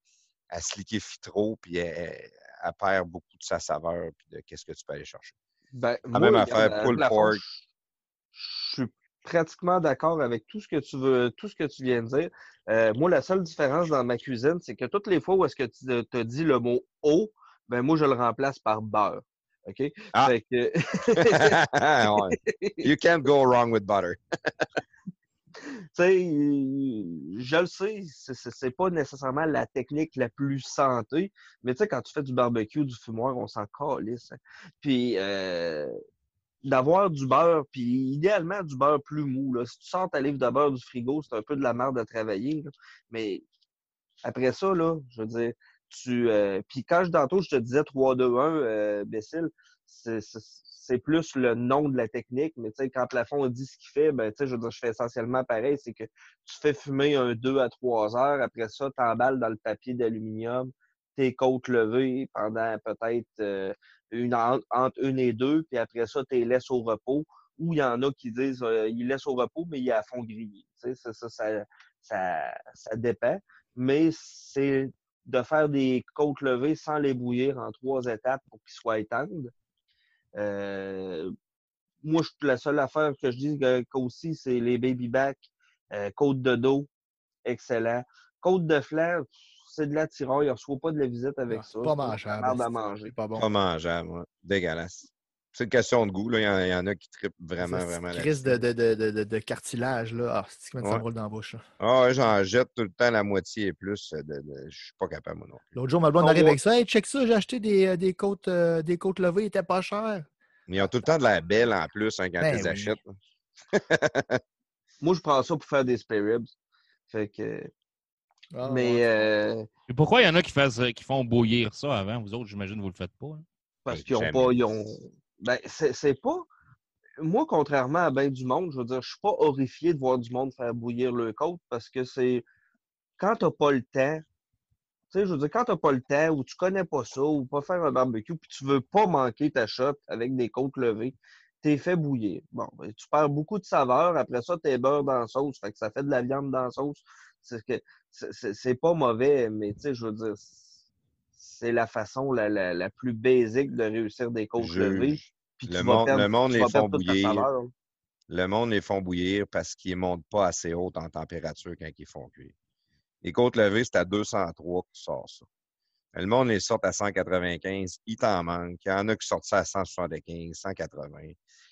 elle se liquéfie trop, puis elle, elle perd beaucoup de sa saveur, puis de qu'est-ce que tu peux aller chercher. Ben, La moi, même affaire, fin, pork. Je je suis pratiquement d'accord avec tout ce que tu veux, tout ce que tu viens de dire. Euh, moi, la seule différence dans ma cuisine, c'est que toutes les fois où est-ce que tu as dit le mot eau, ben moi, je le remplace par beurre. OK? Ah. Fait que, Ouais. You can't go wrong with butter. tu sais, je le sais, c'est- pas nécessairement la technique la plus santé, mais tu sais, quand tu fais du barbecue, du fumoir, on s'en calisse. hein. Puis, euh, d'avoir du beurre, puis idéalement du beurre plus mou. Là. Si tu sors ta livre de beurre du frigo, c'est un peu de la merde à travailler. là. Mais après ça, là, je veux dire, euh, puis quand je tantôt, je te disais 3-2-1, euh, Bécile, c'est- plus le nom de la technique, mais tu sais, quand Plafond dit ce qu'il fait, ben, je veux dire, je fais essentiellement pareil, c'est que tu fais fumer un 2 à 3 heures, après ça, tu emballes dans le papier d'aluminium, tes côtes levées pendant peut-être euh, une, en- entre une et deux, puis après ça, tu les laisses au repos. Ou il y en a qui disent ils laissent au repos, mais ils à fond grillé. Ça, ça, ça, ça, ça dépend. Mais c'est de faire des côtes levées sans les bouillir en trois étapes pour qu'ils soient tendres. Euh, moi, je- la seule affaire que je dis que- qu'aussi, c'est les baby back, euh, côte de dos, excellent. Côte de pff, c'est de la tiraille, il ne reçoit pas de la visite avec Non, ça. c'est pas mangeable. manger. C'est pas bon. Pas mangeable, ouais. dégueulasse. C'est une question de goût. Là. Il, y en, il y en a qui trippent vraiment, Ça, vraiment c'est crise de, de, de, de, de cartilage, là. Ah, c'est qui me Ouais. roule dans la bouche. là. Ah ouais, j'en jette tout le temps la moitié et plus. De, de- je suis pas capable, moi non plus. L'autre jour, ma blonde Oh, arrive ouais. avec ça. Hey, check ça, j'ai acheté des, euh, des, côtes, euh, des côtes levées, ils étaient pas chères. Mais ils ont tout le temps de la belle en plus hein, quand Ben ils oui. achètent. Moi, je prends ça pour faire des spare ribs. Fait que, Ah, mais ouais. euh, Et pourquoi il y en a qui, fassent, qui font bouillir ça avant? Vous autres, j'imagine, vous le faites pas. hein? parce Ben, qu'ils ont jamais. pas. Ils ont... Ben, c'est pas. Moi, contrairement à bien du monde, je veux dire, je suis pas horrifié de voir du monde faire bouillir le côte parce que c'est. Quand t'as pas le temps, tu sais, je veux dire, quand t'as pas le temps ou tu connais pas ça ou pas faire un barbecue puis tu veux pas manquer ta shot avec des côtes levées, t'es fait bouillir. Bon, ben, tu perds beaucoup de saveur. Après ça, t'es beurre dans la sauce. Fait que ça fait de la viande dans la sauce. C'est que c'est pas mauvais, mais tu sais, je veux dire, c'est la façon la, la, la plus basique de réussir des côtes levées. Puis Le monde- perdre- le monde les font bouillir. saveur. Le monde les font bouillir parce qu'ils ne montent pas assez haut en température quand ils font cuire. Les côtes levées, c'est à 203 que tu sors ça. Le monde les sort à 195, il t'en manque. Il y en a qui sortent ça à 175, 180.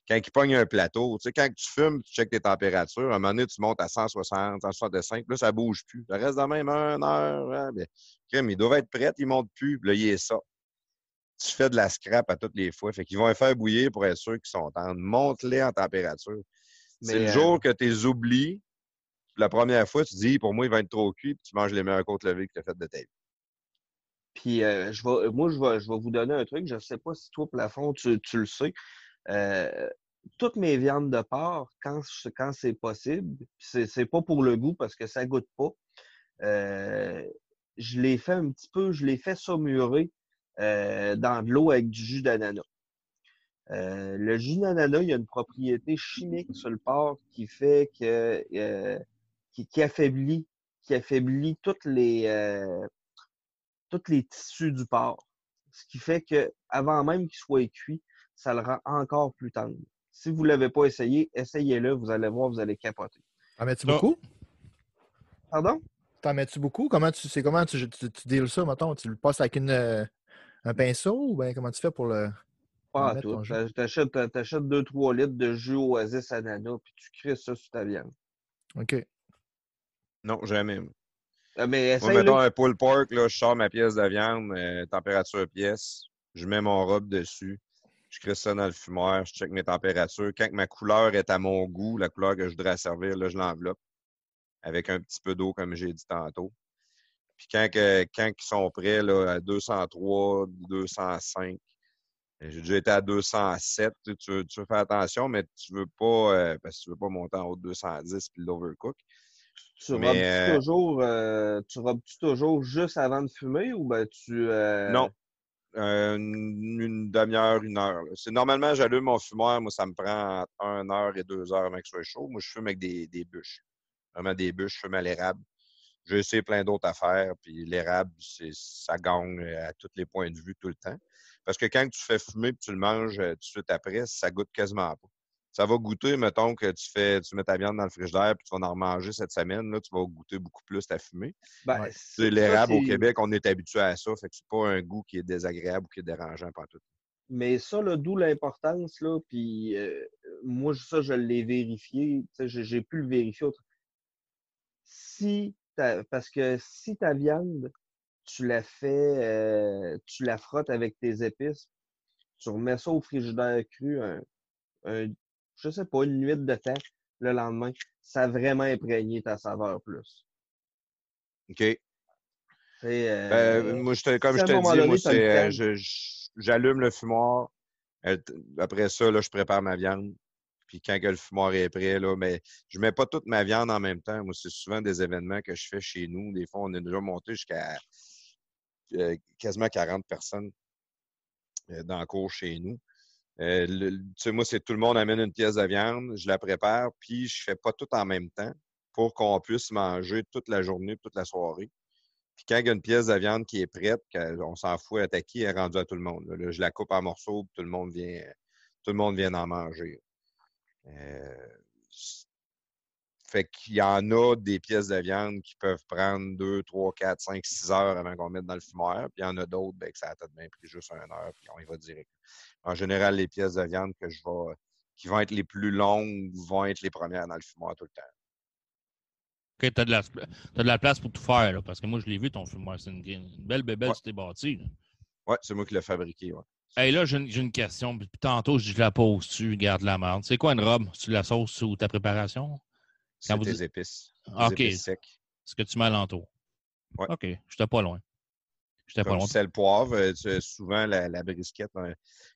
Quand ils pognent un plateau, tu sais, quand tu fumes, tu checkes tes températures, à un moment donné, tu montes à 160, 165, là, ça bouge plus. Ça reste de même une heure. Hein, bien, ils doivent être prêts, ils montent plus, puis là, il est ça. Tu fais de la scrap à toutes les fois. Fait qu'ils vont les faire bouillir pour être sûr qu'ils sont tendres. Monte-les en température. C'est le euh, jour que tu les oublies, la première fois, tu dis, pour moi, il va être trop cuit, puis tu manges les meilleures côtes levées que tu as faites de ta vie. Puis euh, je moi, je vais, je vous donner un truc. Je ne sais pas si toi, Plafond, tu, tu le sais. Euh, toutes mes viandes de porc, quand, quand c'est possible, c'est, pas pour le goût parce que ça goûte pas, euh, je les fais un petit peu, je les fais saumurer dans de l'eau avec du jus d'ananas. Le jus d'ananas, il y a une propriété chimique sur le porc qui fait que qui, affaiblit, qui affaiblit toutes les tous les tissus du porc. Ce qui fait que avant même qu'il soit cuit, ça le rend encore plus tendre. Si vous ne l'avez pas essayé, essayez-le, vous allez voir, vous allez capoter. T'en mets-tu beaucoup? Pardon? T'en mets-tu beaucoup? Comment tu c'est comment tu, tu, tu deals ça, mettons? Tu le passes avec une, euh, un pinceau ou bien comment tu fais pour le. Pas à tout. T'achètes, t'achètes 2-3 litres de jus oasis ananas, puis tu crisses ça sur ta viande. OK. Non, jamais. Euh, Mais Moi, essaye-le. mettons un pull pork, là, je sors ma pièce de viande, euh, température pièce, je mets mon robe dessus, je crée ça dans le fumoir, je check mes températures. Quand ma couleur est à mon goût, la couleur que je voudrais servir, là, je l'enveloppe avec un petit peu d'eau, comme j'ai dit tantôt. Puis quand, que- quand ils sont prêts là, à 203, 205, euh, j'ai déjà été à 207. Tu, tu veux, tu veux faire attention, mais tu veux pas, euh, parce que tu veux pas monter en haut de 210 puis l'overcook. Tu robes-tu euh, toujours, euh, tu robes-tu toujours juste avant de fumer ou ben tu. euh, Non. Euh, une, une demi-heure, une heure. C'est normalement, j'allume mon fumoir, moi, ça me prend entre une heure et deux heures avant que ce soit chaud. Moi, je fume avec des, des bûches. Vraiment des bûches, je fume à l'érable. J'ai essayé plein d'autres affaires, puis l'érable, c'est, ça gagne à tous les points de vue tout le temps. Parce que quand tu fais fumer et tu le manges tout de suite après, ça goûte quasiment pas. Ça va goûter, mettons que tu fais, tu mets ta viande dans le frigidaire puis tu vas en remanger cette semaine, là, tu vas goûter beaucoup plus ta fumée. ben, L'érable au Québec, on est habitué à ça. Fait que c'est pas un goût qui est désagréable ou qui est dérangeant tout. Mais ça, là, d'où l'importance, là, puis euh, moi, ça, je l'ai vérifié, tu sais, j'ai pu le vérifier. autre- Si, ta- parce que si ta viande, tu la fais, euh, tu la frottes avec tes épices, tu remets ça au frigidaire cru, un, un- je sais pas, une nuit de temps, le lendemain, ça a vraiment imprégné ta saveur plus. OK. Sais, euh, Ben, moi, je te- comme je te dis, moi, c'est, euh, j'allume le fumoir. Euh, Après ça, là, je prépare ma viande. Puis quand que le fumoir est prêt, là, mais je mets pas toute ma viande en même temps. Moi, c'est souvent des événements que je fais chez nous. Des fois, on est déjà monté jusqu'à euh, quasiment 40 personnes dans le cours chez nous. Euh, tu sais, moi, c'est tout le monde amène une pièce de viande, je la prépare, puis je fais pas tout en même temps pour qu'on puisse manger toute la journée, toute la soirée. Puis quand il y a une pièce de viande qui est prête, qu'on s'en fout à qui, elle est rendue à tout le monde. Là, je la coupe en morceaux, puis tout le monde vient, tout le monde vient en manger. Euh, fait qu'il y en a des pièces de viande qui peuvent prendre 2, 3, 4, 5, 6 heures avant qu'on mette dans le fumoir. Puis il y en a d'autres ben, que ça a peut-être bien pris juste une heure, puis on y va direct. En général, les pièces de viande que je vais, qui vont être les plus longues vont être les premières dans le fumoir tout le temps. OK, t'as de, la, t'as de la place pour tout faire, là, parce que moi, je l'ai vu, ton fumoir. C'est une, une belle bébelle Ouais. tu t'es bâti. Ouais, c'est moi qui l'ai fabriqué. Ouais. Hey, là, j'ai une, question. Puis tantôt, je la pose, tu gardes la merde. C'est quoi une robe? Tu la sauce ou ta préparation? Quand vous épices. Des OK. épices secs. Ce que tu mets alentour. Ouais. OK, j'étais pas loin. J'étais pas loin. sel poivre, euh, souvent la, la brisquette, hein,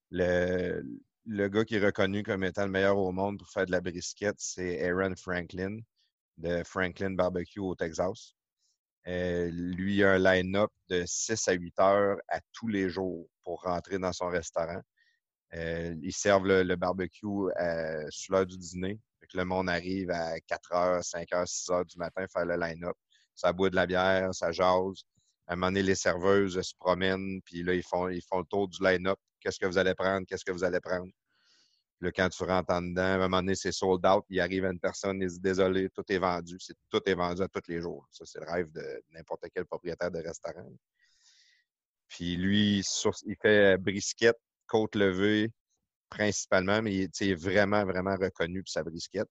le, le gars qui est reconnu comme étant le meilleur au monde pour faire de la brisquette, c'est Aaron Franklin de Franklin Barbecue au Texas. Euh, lui, il a un line-up de 6 à 8 heures à tous les jours pour rentrer dans son restaurant. Euh, ils servent le, le barbecue sur l'heure du dîner. Le monde arrive à 4 heures, 5 heures, 6 heures du matin faire le line-up. Ça boit de la bière, ça jase. À un moment donné, les serveuses se promènent, puis là, ils font, ils font le tour du line-up. Qu'est-ce que vous allez prendre? Qu'est-ce que vous allez prendre? Puis là, quand tu rentres en dedans, à un moment donné, c'est sold out. Il arrive à une personne, il dit Désolé, tout est vendu. Tout est vendu à tous les jours. Ça, c'est le rêve de n'importe quel propriétaire de restaurant. Puis lui, il fait brisket, côte levée, principalement, mais il est, vraiment, vraiment reconnu pour sa brisket.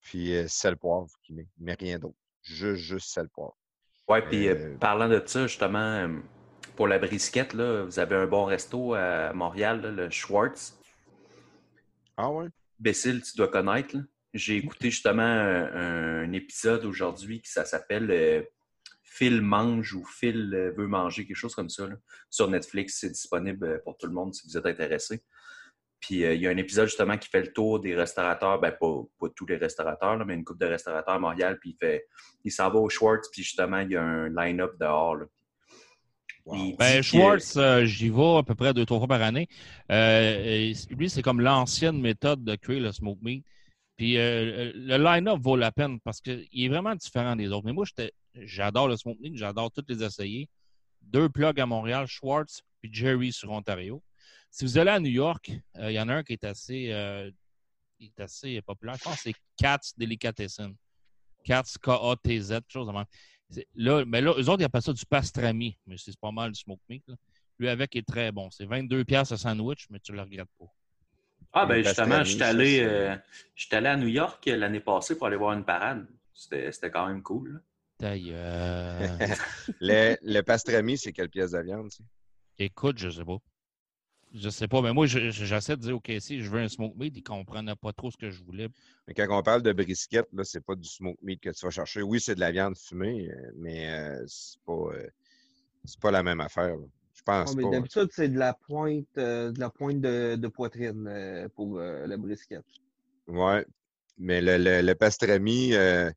Puis euh, sel poivre qu'il met. Met rien d'autre. Juste, juste sel poivre. Ouais, puis euh, Euh, parlant de ça, justement, euh, pour la brisquette, là, vous avez un bon resto à Montréal, là, le Schwartz. Ah ouais? Bécile, tu dois connaître. là. J'ai écouté justement un, un épisode aujourd'hui qui ça s'appelle euh, Phil mange ou Phil veut manger, quelque chose comme ça. là. Sur Netflix, c'est disponible pour tout le monde si vous êtes intéressé. Puis euh, il y a un épisode justement qui fait le tour des restaurateurs, ben pas, pas tous les restaurateurs, là, mais une couple de restaurateurs à Montréal, puis il fait il s'en va au Schwartz, puis justement, il y a un line-up dehors. là. Wow. Il Ben, Schwartz, euh, j'y vais à peu près deux, trois fois par année. Euh, et lui, c'est comme l'ancienne méthode de cuire le smoke meat. Puis euh, le line-up vaut la peine parce qu'il est vraiment différent des autres. Mais moi, j'étais- j'adore le smoke meat, j'adore toutes les essayer. Deux plugs à Montréal, Schwartz puis Jerry sur Ontario. Si vous allez à New York, euh, il y en a un qui est assez, euh, il est assez populaire. Je pense que c'est Katz Delicatessen. Katz, K-A-T-Z, quelque chose de même. C'est- Là, mais là, eux autres, ils appellent ça du pastrami, mais c'est pas mal du smoke meat. là. Lui avec est très bon. C'est 22$ piastres le sandwich, mais tu le regrettes pas. Ah, ben justement, j'étais ça, allé, euh, j'étais allé à New York euh, l'année passée pour aller voir une parade. C'était quand même cool. le, le pastrami, c'est quelle pièce de viande? ça? Écoute, je sais pas. Je sais pas, mais moi, je- je- j'essaie de dire, OK, si je veux un smoke meat, ils comprenaient pas trop ce que je voulais. Mais quand on parle de brisket, là, c'est pas du smoke meat que tu vas chercher. Oui, c'est de la viande fumée, euh, mais euh, c'est pas, euh, c'est pas la même affaire. là. Je pense Ouais, mais pas. d'habitude, c'est de la pointe, euh, de la pointe de, de poitrine euh, pour euh, le brisket. Ouais. Mais le, le, le pastrami, euh,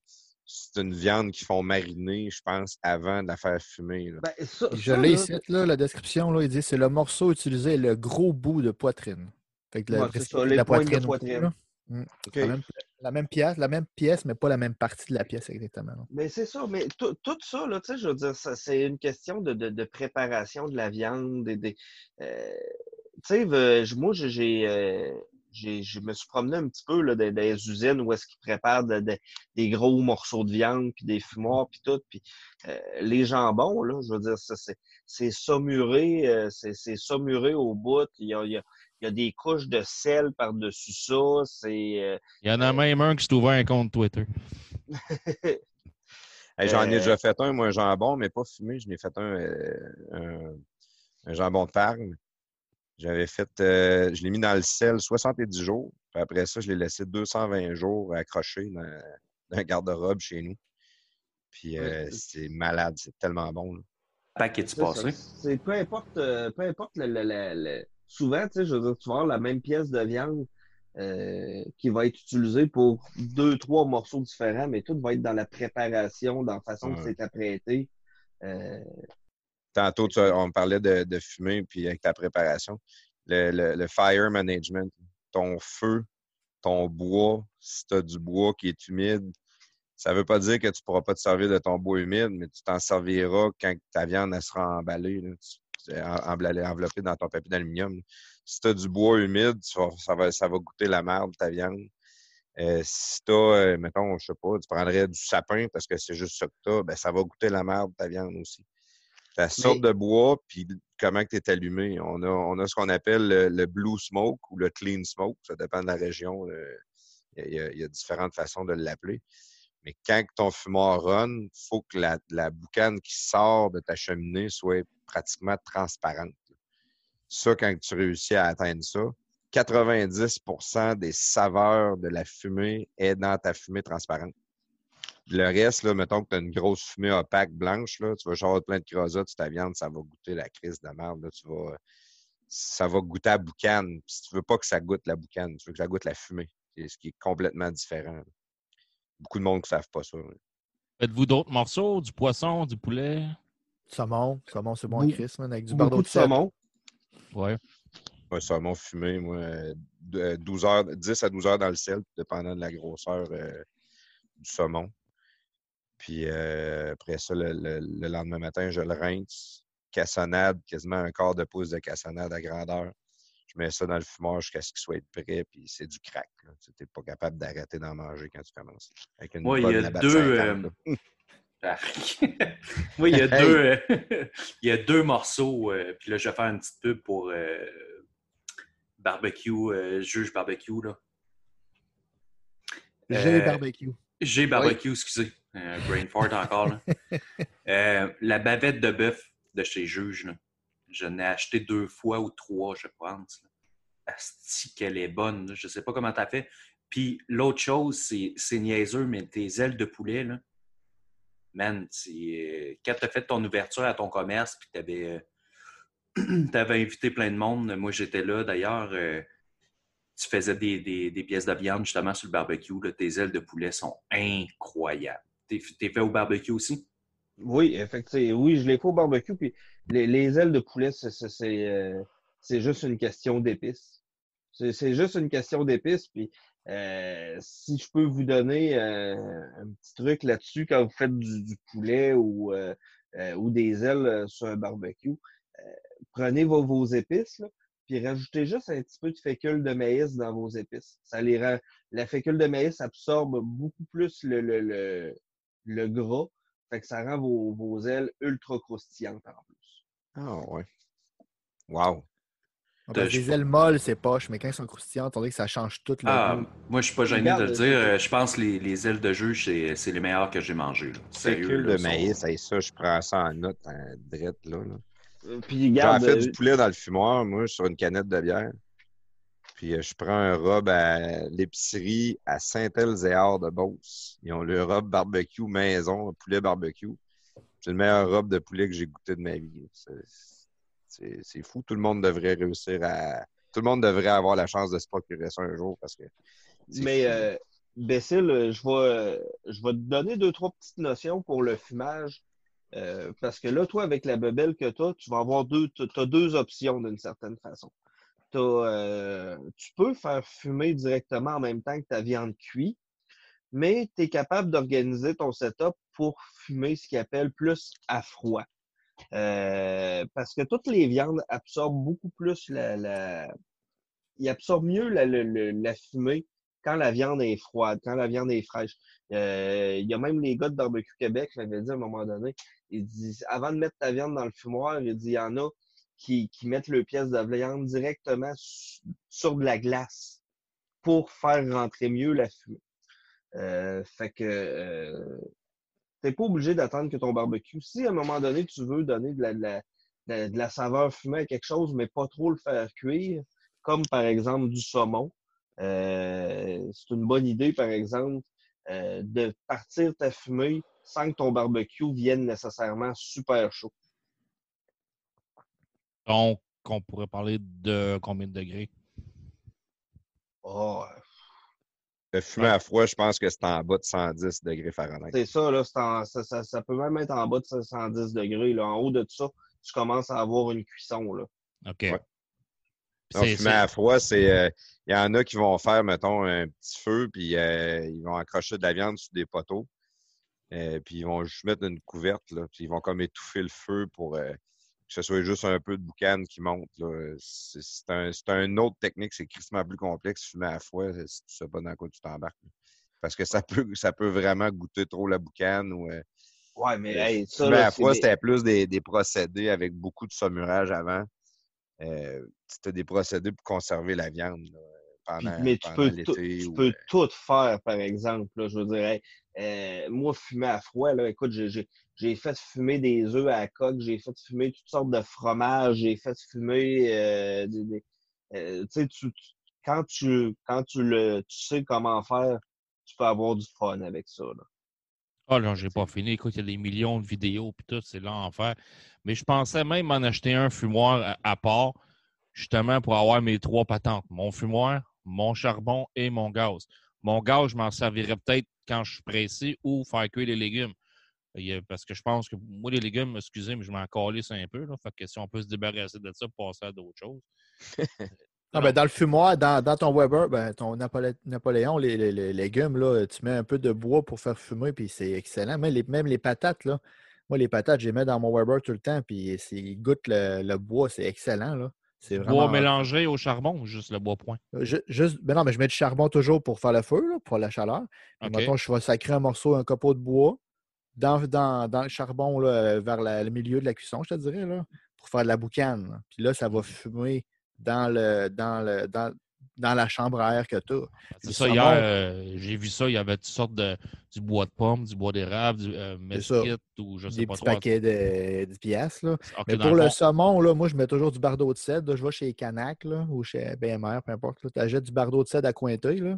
c'est une viande qu'ils font mariner, je pense, avant de la faire fumer. là. Ben, ça, Je l'ai là, ici, là, la description, là, il dit c'est le morceau utilisé, le gros bout de poitrine. Fait que Ouais, brisket, ça, la pointes de poitrine. poitrine. Mm. La, même, la même pièce, la même pièce, mais pas la même partie de la pièce exactement. là. Mais c'est ça, mais tout, tout ça, là, tu sais, je veux dire, c'est une question de, de, de préparation de la viande. Et des, euh, tu sais, moi, j'ai, euh, j'ai- je me suis promené un petit peu là, dans, dans les usines où est-ce qu'ils préparent de- de- des gros morceaux de viande, puis des fumoirs, puis tout. Puis euh, les jambons, là, je veux dire, ça, c'est, c'est saumuré, euh, c'est, c'est saumuré au bout. Il y a, il y a, il y a des couches de sel par-dessus ça. C'est... euh, Il y en a même un qui s'est ouvert un compte Twitter. Hey, J'en ai déjà fait un, moi, un jambon, mais pas fumé. Je n'ai fait un, euh, un, un jambon de farine. J'avais fait, euh, je l'ai mis dans le sel 70 jours. Puis après ça, je l'ai laissé 220 jours accroché dans, dans un garde-robe chez nous. Puis euh, Ouais. c'est malade, c'est tellement bon. là. C'est ça. passé? C'est peu importe, euh, peu importe le, le- le- le- souvent, tu sais, je veux dire, tu vas avoir la même pièce de viande euh, qui va être utilisée pour deux, trois morceaux différents, mais tout va être dans la préparation, dans la façon que Ouais. c'est apprêté. Euh, Tantôt, tu on parlait de, de fumer, puis avec ta préparation. Le, le- le fire management, ton feu, ton bois, si tu as du bois qui est humide, ça ne veut pas dire que tu ne pourras pas te servir de ton bois humide, mais tu t'en serviras quand ta viande sera emballée, enveloppée dans ton papier d'aluminium. Si tu as du bois humide, ça, va, ça va goûter la merde, ta viande. Euh, si tu as, mettons, je sais pas, tu prendrais du sapin parce que c'est juste ça que tu as, ben, ça va goûter la merde, ta viande aussi. Ta sorte de bois, puis comment tu es allumé. On a, on a ce qu'on appelle le, le blue smoke ou le clean smoke. Ça dépend de la région. euh, Il y, a- il y différentes façons de l'appeler. Mais quand ton fumoir run, il faut que la, la boucane qui sort de ta cheminée soit pratiquement transparente. Ça, quand tu réussis à atteindre ça, 90% des saveurs de la fumée est dans ta fumée transparente. Le reste, là, mettons que tu as une grosse fumée opaque blanche, là, tu vas genre plein de creosotes sur ta viande, ça va goûter la crise de merde. Là, tu vas, ça va goûter la boucane. Puis si tu veux pas que ça goûte la boucane, tu veux que ça goûte la fumée. C'est ce qui est complètement différent. là. Beaucoup de monde ne savent pas ça. là. Faites-vous d'autres morceaux? Du poisson, du poulet? Saumon, saumon, c'est bon, Chris, man, avec du beaucoup bardeau de de saumon. Ouais. Un saumon fumé, moi, euh, de- euh, 12 heures, 10 à 12 heures dans le sel, dépendant de la grosseur euh, du saumon. Puis euh, après ça, le, le- le lendemain matin, je le rince. Cassonade, quasiment un quart de pouce de cassonade à grandeur. Je mets ça dans le fumoir jusqu'à ce qu'il soit prêt, puis c'est du crack. Tu n'es pas capable d'arrêter d'en manger quand tu commences. Avec une Ouais, il y bonne a Labatt deux, 50, euh, oui, il y a deux, euh, il y a deux morceaux. euh, puis là, je vais faire une petite pub pour euh, barbecue, euh, juge barbecue. Là. J'ai Euh, barbecue. J'ai barbecue, excusez. Euh, brain fart encore. Là. Euh, la bavette de bœuf de chez Juge, là. je l'ai acheté deux fois ou trois, je pense. Asti qu'elle est bonne. là. Je sais pas comment t'as fait. Puis l'autre chose, c'est, c'est niaiseux, mais tes ailes de poulet, là, man, euh, quand t'as fait ton ouverture à ton commerce, puis t'avais, euh, t'avais invité plein de monde, moi j'étais là d'ailleurs, euh, tu faisais des, des- des pièces de viande justement sur le barbecue, là. tes ailes de poulet sont incroyables. T'es, fait au barbecue aussi? Oui, effectivement. Oui, je l'ai fait au barbecue. Puis les, les ailes de poulet, c'est euh, juste une question d'épices. C'est juste une question d'épices. Puis euh, si je peux vous donner euh, un petit truc là-dessus quand vous faites du, poulet ou, ou des ailes sur un barbecue, prenez vos, vos épices, puis rajoutez juste un petit peu de fécule de maïs dans vos épices. Ça les rend, la fécule de maïs absorbe beaucoup plus le, le, le gras. Fait que ça rend vos, vos ailes ultra croustillantes en plus. Ah, ouais. Wow. Ah, je- les ailes molles, c'est poche, mais quand elles sont croustillantes, on dirait que ça change tout le Ah, goût. moi, je suis pas gêné Regarde, de le dire. Euh, Je pense que les, les ailes de juge, c'est c'est les meilleures que j'ai mangées. là. Sérieux, de maïs, hey, ça, je prends ça en note, en drette, là. là. Euh, Puis J'en fais du poulet dans le fumoir, moi, sur une canette de bière. Puis euh, je prends un robe à l'épicerie à Saint-Elzéard de Beauce. Ils ont le robe barbecue maison, poulet barbecue. C'est le meilleur robe de poulet que j'ai goûté de ma vie. C'est- fou. Tout le monde devrait réussir à. Tout le monde devrait avoir la chance de se procurer ça un jour parce que. mais euh, Bécile, je vais, je vais te donner deux, trois petites notions pour le fumage. Euh, parce que là, toi, avec la bebelle que tu as, tu vas avoir deux, tu as deux options d'une certaine façon. Euh, tu peux faire fumer directement en même temps que ta viande cuite, mais tu es capable d'organiser ton setup pour fumer ce qu'ils appelle plus à froid. Euh, parce que toutes les viandes absorbent beaucoup plus la. Ils absorbent mieux la fumée quand la viande est froide, quand la viande est fraîche. Euh, Il y a même les gars de Barbecue Québec, je l'avais dit à un moment donné, ils disent, avant de mettre ta viande dans le fumoir, il dit, il y en a qui, mettent le pièce de directement su- sur de la glace pour faire rentrer mieux la fumée. Euh, fait que euh, t'es pas obligé d'attendre que ton barbecue. Si à un moment donné, tu veux donner de la, de la, de la- de la saveur fumée à quelque chose, mais pas trop le faire cuire, comme par exemple du saumon, euh, c'est une bonne idée, par exemple, euh, de partir ta fumée sans que ton barbecue vienne nécessairement super chaud. Donc, on pourrait parler de combien de degrés? Oh, Le fumer à froid, je pense que c'est en bas de 110 degrés Fahrenheit. c'est ça, là, c'est en- ça, ça, ça peut même être en bas de 110 degrés. Là. En haut de ça, tu commences à avoir une cuisson. Là. OK. Ouais. Fumer à froid, c'est. euh, Il y en a qui vont faire, mettons, un petit feu, puis euh, ils vont accrocher de la viande sur des poteaux. Euh, puis ils vont juste mettre une couverte, là, puis ils vont comme étouffer le feu pour euh, ce soit juste un peu de boucan qui monte. C'est un, autre technique, c'est crissement plus complexe, fumer à froid, si tu sais pas dans quoi tu t'embarques. Parce que ça peut, ça peut vraiment goûter trop la boucane ou. euh, Ouais, mais euh, hey, ça, fumer là, à c'est froid, des- c'était plus des, des procédés avec beaucoup de saumurage avant. Euh, c'était des procédés pour conserver la viande là, Puis- pendant, mais tu peux, tu ou, peux euh, tout faire, par exemple. Là, je veux dire, hey, euh, moi, fumer à froid, là, écoute, j'ai- j'ai fait fumer des œufs à la coque, j'ai fait fumer toutes sortes de fromages, j'ai fait fumer euh, des, des- euh, tu sais, tu- tu- quand tu quand tu le tu sais comment faire, tu peux avoir du fun avec ça. Là. Ah non, j'ai pas fini. Écoute, il y a des millions de vidéos puis tout, c'est l'enfer. Mais je pensais même m'en acheter un fumoir à, à part, justement pour avoir mes trois patentes. Mon fumoir, mon charbon et mon gaz. Mon gaz, je m'en servirais peut-être quand je suis pressé ou faire cuire les légumes. Parce que je pense que moi, les légumes, excusez, mais je m'en calisse un peu. Là, fait que si on peut se débarrasser de ça, passer à d'autres choses. Ah, ben, dans le fumoir, dans, dans ton Weber, ben, ton Napolé- Napoléon, les, les- les légumes, là, tu mets un peu de bois pour faire fumer, puis c'est excellent. Même les, même les patates, là, moi, les patates, je les mets dans mon Weber tout le temps, puis ils goûtent le, le bois, c'est excellent. Là. C'est Bois mélangé au charbon ou juste le bois point? Ju- Juste, ben non, mais je mets du charbon toujours pour faire le feu, là, pour la chaleur. Mettons, je vais sacrer un morceau, un copeau de bois. Dans, dans, dans le charbon, là, euh, vers la- le milieu de la cuisson, je te dirais, là, pour faire de la boucane. là. Puis là, ça va fumer dans, le, dans, le, dans, dans la chambre à air que tu as. C'est Le ça, hier, euh, j'ai vu ça. Il y avait toutes sortes de du bois de pomme, du bois d'érable, du euh, C'est mesquite ou je sais Des pas petits trop. paquets de 10 piastres. Là. Mais pour le saumon, là, moi, je mets toujours du bardeau de cèdre. là. Je vais chez Canac là, ou chez BMR, peu importe. Tu achètes du bardeau de cèdre à Cointeuil. Là.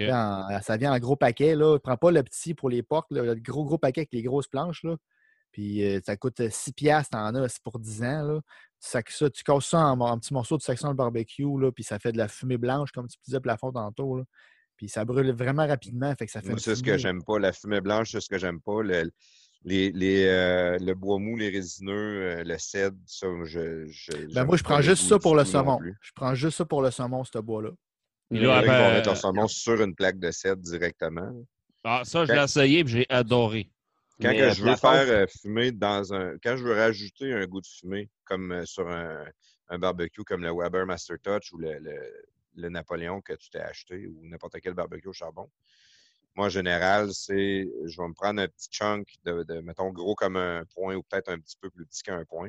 En- ça vient en gros paquet. Là. Prends pas le petit pour les portes, là, le gros, gros paquet avec les grosses planches. Là. Puis euh, ça coûte 6 piastres, t'en as, c'est pour 10 ans. Là. Tu, sacs ça, tu casses ça en, en petits morceaux de section de barbecue, là, puis ça fait de la fumée blanche, comme tu disais plafond tantôt. Là. Puis ça brûle vraiment rapidement, fait que ça fait Moi, c'est ce que j'aime pas. La fumée blanche, c'est ce que j'aime pas. Le, les, les, euh, le bois mou, les résineux, euh, le cèdre, ça, je. je Ben, moi, je prends le juste ça pour le saumon. Je prends juste ça pour le saumon, ce bois-là. Il y là, en a qui vont ben, mettre leur saumon sur une plaque de cèdre directement. Ah, ça, je Quand- l'ai essayé et j'ai adoré. Quand Mais, que je veux faire euh, fumer dans un. Quand je veux rajouter un goût de fumée, comme euh, sur un, un barbecue comme le Weber Master Touch ou le, le- le Napoléon que tu t'es acheté ou n'importe quel barbecue au charbon. Moi, en général, c'est je vais me prendre un petit chunk de, de, mettons, gros comme un point ou peut-être un petit peu plus petit qu'un point.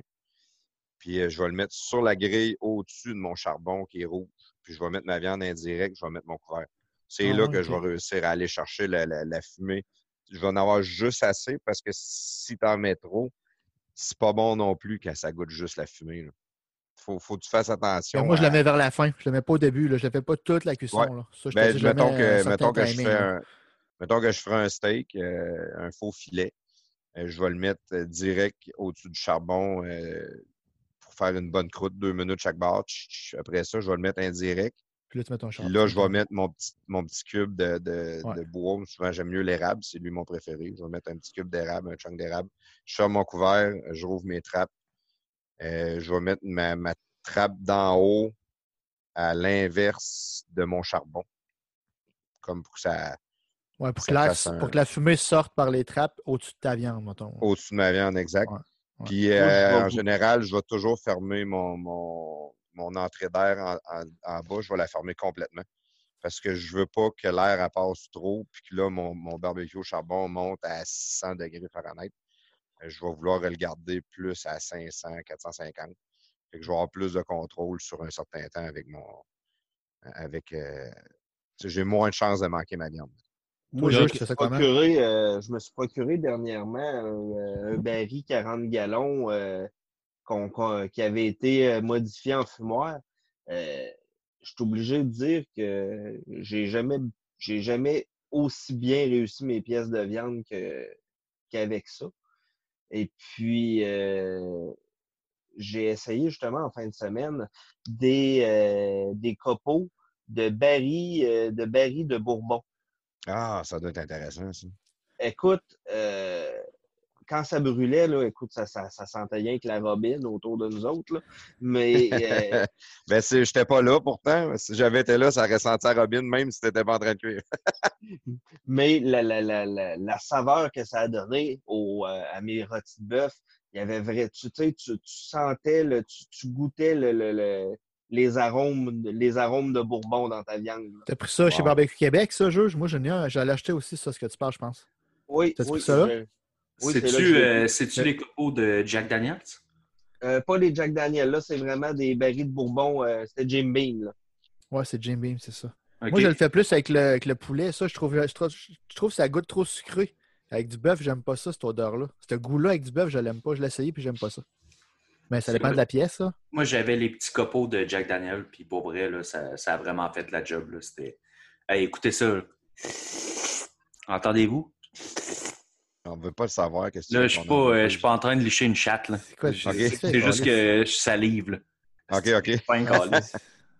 Puis euh, je vais le mettre sur la grille au-dessus de mon charbon qui est rouge. Puis je vais mettre ma viande indirecte, je vais mettre mon couvert. C'est Ah là que je vais réussir à aller chercher la, la- la fumée. Je vais en avoir juste assez parce que si tu en mets trop, c'est pas bon non plus quand ça goûte juste la fumée. Il faut, faut que tu fasses attention. Moi, je la mets vers la fin. Je la mets pas au début. Là. Je la fais pas toute la cuisson. Ouais. Là. Ça, je Ben, mettons, que, mettons, que je fais là. un, mettons que je ferai un steak, euh, un faux filet. euh, je vais le mettre direct au-dessus du charbon euh, pour faire une bonne croûte, deux minutes chaque batch. Après ça, je vais le mettre indirect. Puis là, tu mets ton Puis là, je vais mettre mon petit, mon petit cube de, de- Ouais. de bois. Souvent, j'aime mieux l'érable. C'est lui mon préféré. Je vais mettre un petit cube d'érable, un chunk d'érable. Je ferme mon couvert, je rouvre mes trappes. Euh, je vais mettre ma, ma trappe d'en haut à l'inverse de mon charbon. Comme pour que ça, Ouais, pour, ça que la, un- pour que la fumée sorte par les trappes au-dessus de ta viande, mettons. au-dessus de ma viande, exact. Ouais, ouais. Puis euh, en général, je vais toujours fermer mon, mon, mon entrée d'air en, en- en bas. Je vais la fermer complètement. Parce que je veux pas que l'air passe trop, puis que là, mon, mon barbecue au charbon monte à 600 degrés Fahrenheit. Euh, Je vais vouloir le garder plus à 500, 450. Fait que je vais avoir plus de contrôle sur un certain temps avec mon. Avec. euh, J'ai moins de chances de manquer ma viande. Moi, je ça procuré, euh, je me suis procuré dernièrement un, un baril 40 gallons euh, qui avait été euh, modifié en fumoir. Euh, je suis obligé de dire que j'ai jamais, j'ai jamais aussi bien réussi mes pièces de viande qu'avec ça. Et puis, euh, j'ai essayé justement en fin de semaine des, euh, des copeaux de barils, euh, de barils de Bourbon. Ah, ça doit être intéressant, ça. Écoute, euh, quand ça brûlait, là, écoute, ça, ça, ça sentait rien que la robine autour de nous autres. là. Mais euh, ben, je n'étais pas là pourtant. Si j'avais été là, ça aurait senti à Robin, même si tu n'étais pas en train de cuire. mais la, la, la, la, la saveur que ça a donné au, euh, à mes rôtis de bœuf, il y avait vrai, tu sais, tu, tu sentais, le, tu, tu goûtais le, le, le- les arômes, les arômes de Bourbon dans ta viande. T'as pris ça chez. Barbecue Québec, ça, juge? Moi, j'en ai un. J'allais acheter aussi ça, ce que tu parles, je pense. Oui, oui, pris ça je- Oui, c'est C'est-tu euh, les copeaux de Jack Daniels? euh, pas les Jack Daniel, là, c'est vraiment des barils de Bourbon. euh, C'était Jim Beam. Là. Ouais, c'est Jim Beam, c'est ça. Moi, je le fais plus avec le, avec le poulet. Ça, je trouve, je trouve, je trouve que ça goûte trop sucré. Avec du bœuf, j'aime pas ça, cette odeur-là. Ce goût-là avec du bœuf, je l'aime pas. Je l'ai essayé puis j'aime pas ça. Mais ça dépend de la pièce, ça. Moi, j'avais les petits copeaux de Jack Daniel, puis pour vrai, là, ça, ça a vraiment fait la job. Là. C'était... Hey, écoutez ça. Entendez-vous? On ne veut pas le savoir. Qu'est-ce que tu Là, je suis pas, euh, je suis pas en train de licher une chatte. Là. C'est quoi c'est- C'est juste que je salive. Là. OK, OK.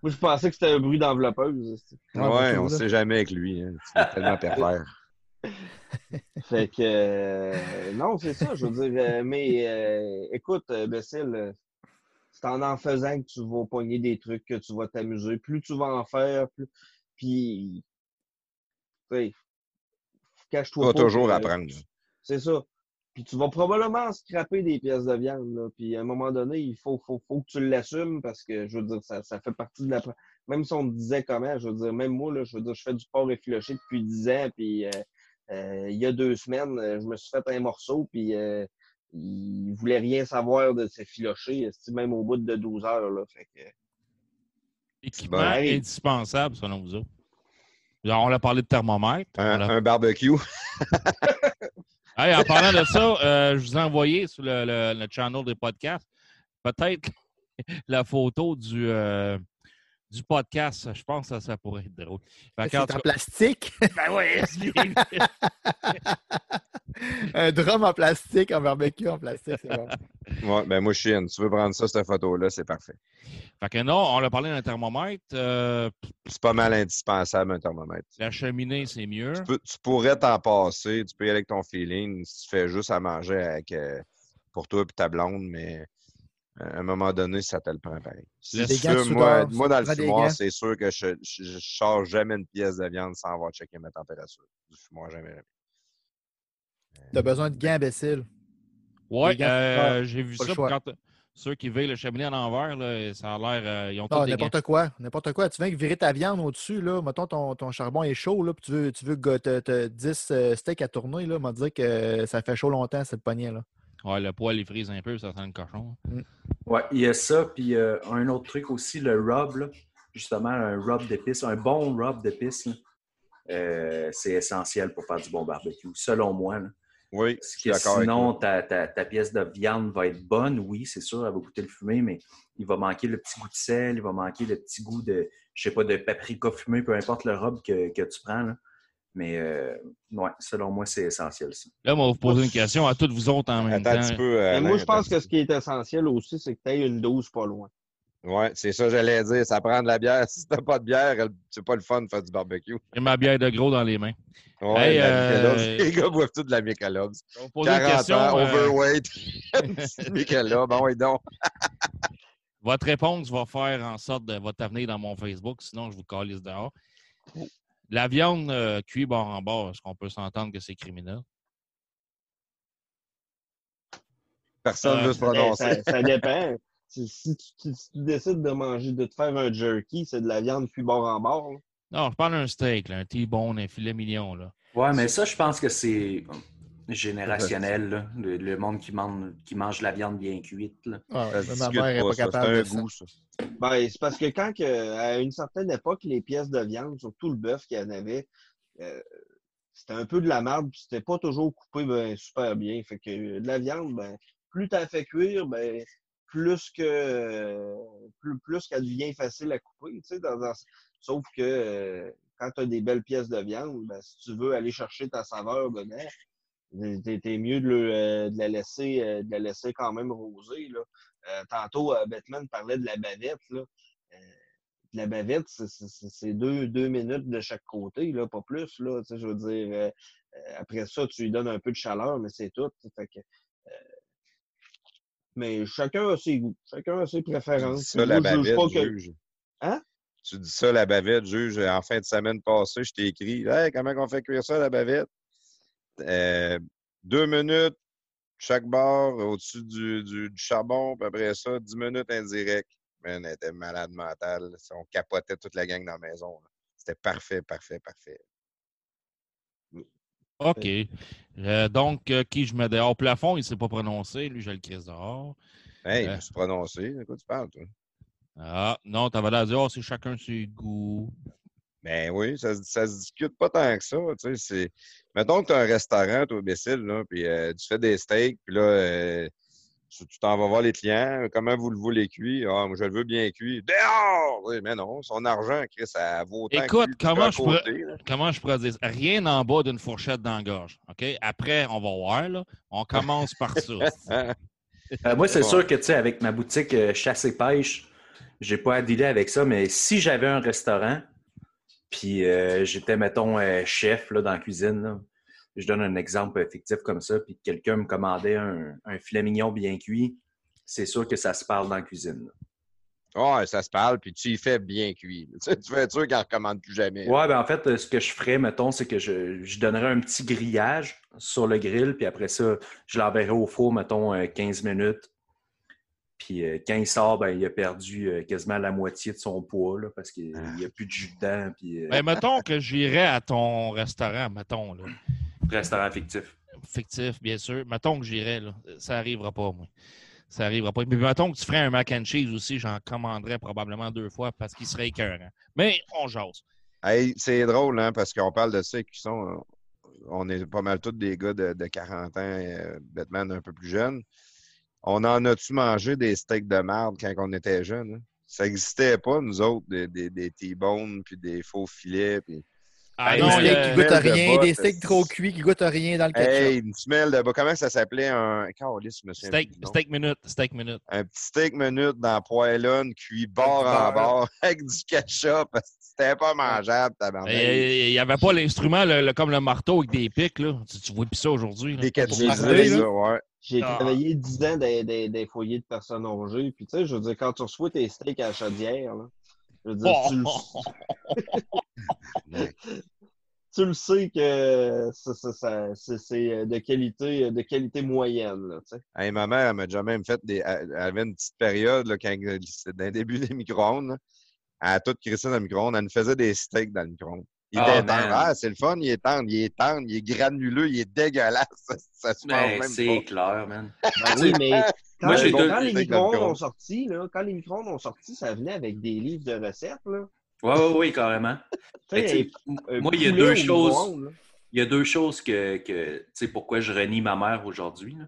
Moi, je pensais que c'était un bruit d'enveloppeuse. Ouais, on sait jamais avec lui. Hein. C'est tellement pervers. Fait que euh, non, c'est ça, je veux dire. euh, mais euh, écoute, Bécile, c'est en en faisant que tu vas pogner des trucs, que tu vas t'amuser. Plus tu vas en faire, plus. Puis, tu sais, Tu cache-toi vas toujours que- apprendre. C'est ça. Puis tu vas probablement scraper des pièces de viande. Là. Puis à un moment donné, il faut, faut, faut que tu l'assumes parce que je veux dire, ça, ça fait partie de la. Même si on te disait comment, je veux dire, même moi, là, je veux dire, je fais du porc effiloché depuis 10 ans, puis euh, il y a deux semaines, euh, je me suis fait un morceau, puis euh, il voulait rien savoir de se filocher, même au bout de 12 heures. Là, fait que, Équipement indispensable, selon vous autres? On a parlé de thermomètre. Un, On a- un barbecue. Hey, en parlant de ça, euh, je vous ai envoyé sur le, le- le channel des podcasts peut-être la photo du, euh, du podcast. Je pense que ça, ça pourrait être drôle. C'est en plastique? Ben ouais, c'est- un drum en plastique, un barbecue en plastique, c'est bon. Ouais, ben moi, chine. Tu veux prendre ça, cette photo-là, c'est parfait. fait que non, on a parlé d'un thermomètre. euh, C'est pas mal indispensable, un thermomètre. la cheminée, c'est mieux. Tu, peux- tu pourrais t'en passer, tu peux y aller avec ton feeling si tu fais juste à manger avec, euh, pour toi et ta blonde, mais à un moment donné, ça te le prend pareil. Si fumes, moi, moi, dans le fumoir, c'est sûr que je, je charge jamais une pièce de viande sans avoir checké ma température. Du fumoir, jamais. jamais. T'as besoin de gants, imbécile. Ouais, Les gants, euh, ah, j'ai vu pas ça. Quand, ceux qui veillent le cheminée à l'envers, là, ça a l'air. euh, ils ont gants. n'importe quoi. N'importe quoi. Tu viens virer ta viande au-dessus, là. Mettons, ton, ton charbon est chaud, là, puis tu veux, tu veux que t'as- t'as 10 euh, steaks à tourner, là. m'a dit que ça fait chaud longtemps, cette poignée, là. Ouais, le poil, il frise un peu, ça sent le cochon. Ouais, il y a ça, puis euh, un autre truc aussi, le rub, là. justement, un rub d'épices, un bon rub d'épices, euh, c'est essentiel pour faire du bon barbecue, selon moi. là. Oui, Parce que sinon, ta, ta- ta pièce de viande va être bonne, oui, c'est sûr, elle va goûter le fumé, mais il va manquer le petit goût de sel, il va manquer le petit goût de, je sais pas, de paprika fumé, peu importe le rub que, que tu prends. là. Mais, euh, ouais, selon moi, c'est essentiel, ça. Là, on va vous poser une question à toutes vous autres en même Attends un temps. petit peu. Mais moi, je un pense que ce qui est essentiel aussi, c'est que tu aies une dose pas loin. Ouais, c'est ça, j'allais dire. Ça prend de la bière. Si t'as pas de bière, c'est pas le fun de faire du barbecue. J'ai ma bière de gros dans les mains. Ouais, Hey, la euh. Les gars boivent tout de la Michelob. Je vais vous poser une 40 question. ans, euh, overweight. Une petite Michelob. Ah ouais, donc. votre réponse va faire en sorte de votre avenir dans mon Facebook, sinon je vous calisse dehors. La viande euh, cuite bord en bord, est-ce qu'on peut s'entendre que c'est criminel? Personne ne Euh, veut se Ben, prononcer. ça, ça dépend. Si, si tu, si tu décides de manger, de te faire un jerky, c'est de la viande cuit bord en bord. là. Non, je parle d'un steak, là, un T-bone, un filet mignon. Là. Ouais, mais ça, je pense que c'est générationnel, là. Le, le monde qui mange, qui mange la viande bien cuite. là. Ah, ma mère n'est pas ça. capable C'est de un ça. goût, ça. Ben, c'est parce que quand, que, à une certaine époque, les pièces de viande, surtout le bœuf qu'il y en avait, euh, c'était un peu de la merde, puis c'était pas toujours coupé ben, super bien. Fait que euh, de la viande, ben, plus tu fait cuire, ben, plus que euh, plus, plus qu'elle devient facile à couper. tu sais, Dans, dans- sauf que euh, quand tu as des belles pièces de viande, ben, si tu veux aller chercher ta saveur dedans, t'es mieux de, le- euh, de la laisser, euh, de la laisser quand même roser. Là. Euh, tantôt, Batman parlait de la bavette. Là. Euh, la bavette, c'est- deux, deux minutes de chaque côté, là, pas plus. Là, je veux dire, euh, après ça, tu lui donnes un peu de chaleur, mais c'est tout. Fait que, mais chacun a ses goûts, chacun a ses Tu préférences. dis ça, la juge bavette, pas que- juge. Hein? Tu dis ça, la bavette, juge. En fin de semaine passée, je t'ai écrit Hey, comment on fait cuire ça, la bavette? Euh, deux minutes chaque bord au-dessus du, du- du charbon, puis après ça, dix minutes indirect. Man, elle était malade mentale. On capotait toute la gang dans la maison. C'était parfait, parfait, parfait. OK. Euh, donc, euh, qui je mets dehors? Plafond, il ne s'est pas prononcé. Lui, je le crise dehors. Hey, Euh. je me suis prononcé. De quoi tu parles, toi? Ah, non, t'avais l'air de dire, oh, c'est chacun ses goûts. Ben oui, ça, se- ça se discute pas tant que ça. Tu sais, c'est... Mettons que tu as un restaurant, toi, imbécile, là, puis euh, tu fais des steaks, puis là, euh, tu t'en vas voir les clients, comment vous le voulez cuit? Ah, moi, je le veux bien cuit. Dehors! Oui, mais non, son argent, Chris, ça vaut autant Écoute, comment je pourrais- côté. Comment je pourrais dire? Rien en bas d'une fourchette dans la gorge. OK? Après, on va voir, là. On commence par ça. Euh, moi, c'est Bon. sûr que, tu sais, avec ma boutique euh, chasse et pêche, j'ai pas à dealer avec ça, mais si j'avais un restaurant, puis euh, j'étais, mettons, euh, chef là, dans la cuisine, là, je donne un exemple fictif comme ça, puis que quelqu'un me commandait un, un filet mignon bien cuit, c'est sûr que ça se parle dans la cuisine. Ouais, ça se parle, puis tu y fais bien cuit. Tu, sais, tu fais être sûr qu'il ne recommande plus jamais. Ouais, ben en fait, euh, ce que je ferais, mettons, c'est que je, je donnerais un petit grillage sur le grill, puis après ça, je l'enverrais au four, mettons, euh, 15 minutes. Puis euh, quand il sort, ben, il a perdu euh, quasiment la moitié de son poids, là, parce qu'il n'y a plus de jus dedans. Puis, euh, Ben, mettons que j'irais à ton restaurant, mettons, là. Restaurant fictif. Fictif, bien sûr. Mettons que j'irais, là. Ça arrivera pas, moi. Ça arrivera pas. Mais mettons que tu ferais un mac and cheese aussi, j'en commanderais probablement deux fois parce qu'il serait écœurant. Mais on jase. Hey, c'est drôle, hein, parce qu'on parle de ça qui sont. On est pas mal tous des gars de, de 40 ans, euh, Batman un peu plus jeune. On en a-tu mangé des steaks de merde quand on était jeune? hein? Ça n'existait pas, nous autres, des, des, des T-bones, puis des faux filets. Puis... Ah Des non, steaks qui goûtent à Belle de rien, des steaks trop cuits qui goûtent à rien dans le ketchup. Hey, une semelle de bas. Comment ça s'appelait? Un. Calisse, je me souviens steak, steak minute, steak minute. Un petit steak minute dans poêlonne, cuit bord en bord, avec du ketchup. parce que C'était pas mangeable, tabarnak. Il n'y avait pas l'instrument le- le- comme le marteau avec des pics. Là. Tu, tu vois plus ça aujourd'hui. Des ketchup, ouais. J'ai Ah. travaillé 10 ans dans des, foyers de personnes âgées. Puis, tu sais, je veux dire, quand tu reçois tes steaks à la chaudière, là, je veux dire, Oh! tu, le, tu le sais que ça- ça- ça- c'est de qualité, de qualité moyenne. Là. Hey, ma mère, elle m'a déjà même fait des. Elle avait une petite période, là, quand c'était dans le début des micro-ondes. Elle a tout crissé dans le micro-ondes. Elle nous faisait des steaks dans le micro-ondes. Il Oh, était tendre. Ah, c'est le fun, il est tendre, il est tendre, il est granuleux, il est dégueulasse. Ça, ça se mange Ben, même c'est pas. clair, man. Ben oui, mais quand, Moi, j'ai quand deux- les micro-ondes ont sorti, là, quand les micro-ondes ont sorti, ça venait avec des livres de recettes. Là. Oui, oui, oui, carrément. Mais un moi, il y a deux choses. Il y a deux choses que, que tu sais, pourquoi je renie ma mère aujourd'hui. là.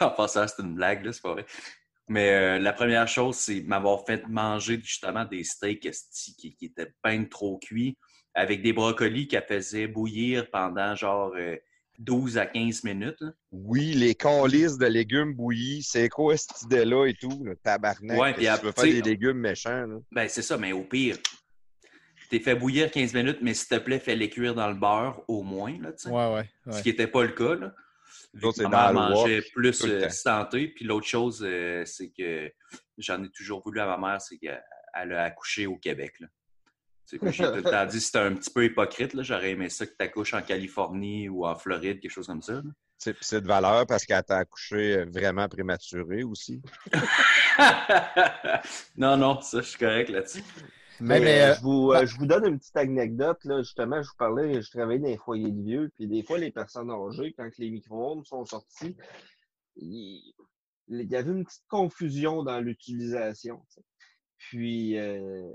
en passant, c'est une blague, là, c'est pas vrai. Mais euh, la première chose, c'est m'avoir fait manger justement des steaks qui, qui étaient bien trop cuits avec des brocolis qu'elle faisait bouillir pendant genre euh, 12 à 15 minutes. là. Oui, les calices de légumes bouillis, c'est quoi cette idée-là et tout, le tabarnak? Ouais, puis tu après, veux faire des légumes méchants, là? Ben, c'est ça, mais au pire, t'es fait bouillir 15 minutes, mais s'il te plaît, fais-les cuire dans le beurre au moins, là, tu sais. Ouais, ouais. Ce ouais. qui n'était pas le cas, là. C'est dans mangeait plus euh, santé. Puis l'autre chose, euh, c'est que j'en ai toujours voulu à ma mère, c'est qu'elle a accouché au Québec. Là. J'ai tout le temps dit c'était un petit peu hypocrite. J'aurais aimé ça que tu accouches en Californie ou en Floride, quelque chose comme ça. c'est de valeur parce qu'elle t'a accouché euh, vraiment prématuré aussi. non, non, ça, je suis correct là-dessus. Mais, Mais, mais, euh, euh, je, vous, bah- euh, je vous donne une petite anecdote. Là. Justement, je vous parlais, je travaillais dans les foyers de vieux, puis des fois, les personnes âgées, quand les micro-ondes sont sortis, il, il y avait une petite confusion dans l'utilisation. Puis, euh,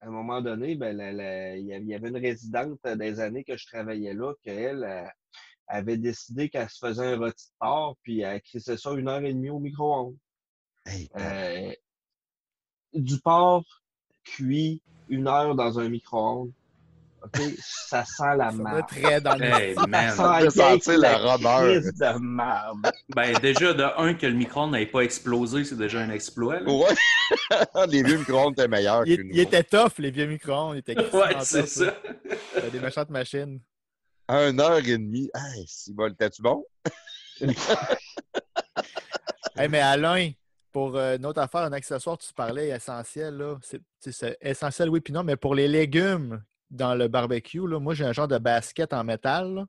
à un moment donné, ben, la- la- il y avait- une résidente des années que je travaillais là, qu'elle avait décidé qu'elle se faisait un rôti de porc, puis elle crissait ça une heure et demie au micro-ondes. Hey, Euh, du porc cuit une heure dans un micro-ondes. OK? Ça sent la merde. très dans le Hey, man. Ça peut sent sentir la crise de merde. Ben, déjà, de un, que le micro-ondes n'ait pas explosé, c'est déjà un exploit. là. Ouais! les vieux micro-ondes étaient meilleurs Il, que nous. il était tough, les vieux micro-ondes. Il était Ouais, c'est ça. C'était des méchantes machines. Un heure et demie. Hey, si bol, t'es-tu bon? Hey, mais Alain, pour euh, une autre affaire, un accessoire, tu parlais essentiel. là. C'est essentiel, oui, puis non, mais pour les légumes dans le barbecue, là, moi, j'ai un genre de basket en métal. là.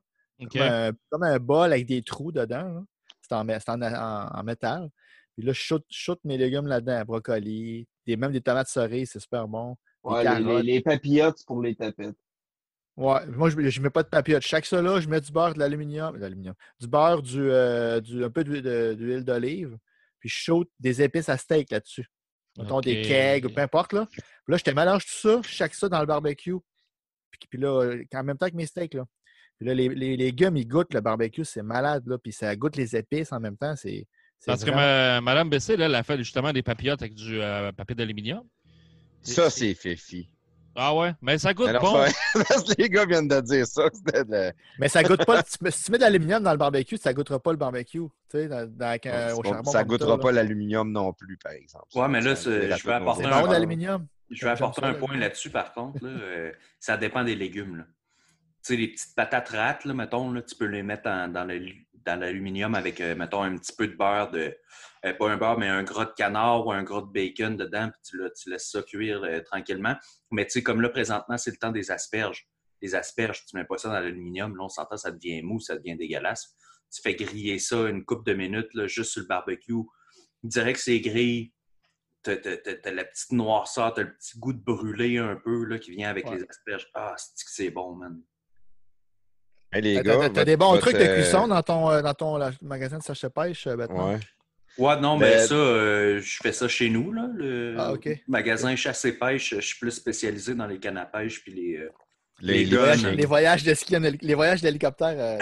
Comme, un, comme un bol avec des trous dedans. C'est en, mé- c'est en, en- en métal. Puis là, je shoot, mes légumes là-dedans, brocolis, des, même des tomates cerises, c'est super bon. Ouais, les, les, papillotes pour les tapettes. Ouais, moi, je ne mets pas de papillote. Chaque ça là, je mets du beurre, de l'aluminium, du beurre, du, euh, du- un peu d'huile d'olive, puis je saute des épices à steak là-dessus. Mettons des Ok. kegs, ou peu importe. Là. Puis là, je te mélange tout ça, je chaque ça dans le barbecue. Puis, puis là, en même temps que mes steaks. Là. Puis là, les, les légumes, ils goûtent le barbecue, c'est malade. Là. Puis ça goûte les épices en même temps. C'est, c'est Parce que ma- Mme Bessé, là, elle a fait justement des papillotes avec du euh, papier d'aluminium. Ça, c'est fifi. Ah ouais? Mais ça goûte Alors, bon. ouais, parce que les gars viennent de dire ça. de... Mais ça goûte pas. si tu mets- si tu mets de l'aluminium dans le barbecue, ça goûtera pas le barbecue. Tu sais, dans, dans- au charbon. ça goûtera pas l'aluminium non plus, par exemple. Ouais, mais là, Ça je vais apporter un l'aluminium? Je vais apporter un point là-dessus, par contre. là. Euh, ça dépend des légumes. là. Tu sais, les petites patates rates, là, mettons, là, tu peux les mettre en- dans le- dans l'aluminium avec, euh, mettons, un petit peu de beurre, de, euh, pas un beurre, mais un gras de canard ou un gras de bacon dedans, puis tu, la- tu laisses ça cuire euh, tranquillement. Mais tu sais, comme là, présentement, c'est le temps des asperges. Les asperges, tu mets pas ça dans l'aluminium, là, on s'entend, ça devient mou, ça devient dégueulasse. Tu fais griller ça une couple de minutes, là, juste sur le barbecue. Direct, c'est gris. t'as, la petite noirceur, t'as le petit goût de brûlé un peu là, qui vient avec Ouais. les asperges. Ah, c'est bon, man? Hey, les T'as- gars. T'as t'as des bons votre, trucs de euh, cuisson dans ton, euh, dans ton la- magasin de sachet pêche, euh, Batman? Ouais. Ouais, non, Mais- mais ça, euh, je fais ça chez nous, là. Le Ah, magasin chasse et pêche, je suis plus spécialisé dans les cannes à pêche puis les. euh, Les, Les Voyages- fishing. les voyages de ski en héli- les voyages d'hélicoptère euh.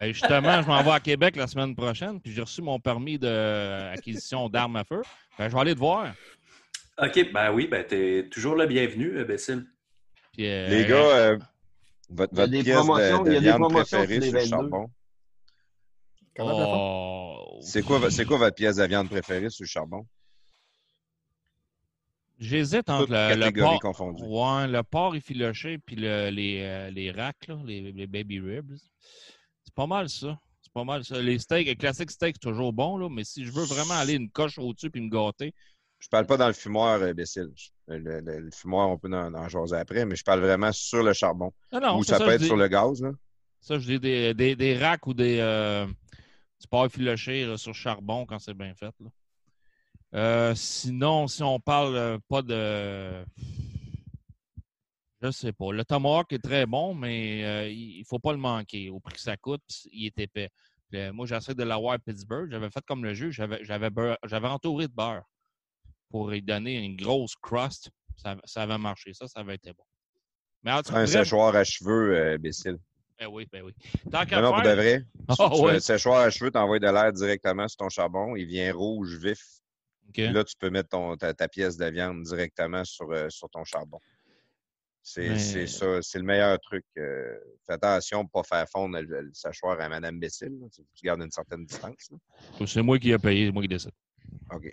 Et justement, je m'en vais à Québec la semaine prochaine, puis j'ai reçu mon permis d'acquisition d'armes à feu. Ben, je vais aller te voir. OK, ben oui, ben t'es toujours le bienvenu, imbécile. Puis, euh, Les gars, votre, Il y a votre des pièce promotions- de, de il y a des viande promotions préférée sur les sur le 22. charbon? Oh, C'est quoi, c'est quoi votre pièce de viande préférée sur le charbon? J'hésite entre le, le porc. confondues. Ouais, le porc effiloché puis le- les, euh, les racks, là, les, les baby ribs. C'est pas mal ça. C'est pas mal ça. Les steaks, les classiques steaks, c'est toujours bon, là, mais si je veux vraiment aller une coche au-dessus puis me gâter, Je parle pas dans le fumoir, euh, imbécile. Le, le- le fumoir, on peut en, en jaser après, mais je parle vraiment sur le charbon. non, non, Ou ça, peut être dis. sur le gaz, là. Ça, je dis des, des, des racks ou des euh, du porc effiloché sur charbon quand c'est bien fait. là. Euh, sinon, si on parle euh, pas de. Je sais pas. Le tomahawk est très bon, mais euh, il faut pas le manquer. Au prix que ça coûte, il est épais. Puis, euh, moi, j'essaie de l'avoir à Pittsburgh. J'avais fait comme le jeu. J'avais entouré de beurre pour lui donner une grosse crust. Ça, ça avait marché. Ça, ça avait été bon. Mais Un bref- séchoir à cheveux, euh, imbécile. ben oui, ben oui. Tant Non, non, pour de faire- vrai. Ah, Tu un séchoir à cheveux, t'envoies de l'air directement sur ton charbon, il vient rouge vif. Là, tu peux mettre ton, ta, ta pièce de viande directement sur, euh, sur ton charbon. C'est Mais- ça, c'est le meilleur truc. euh, fais attention pour ne pas faire fondre le, le séchoir à Madame Bécile. Tu tu gardes une certaine distance. C'est moi qui ai payé, c'est moi qui décide. OK.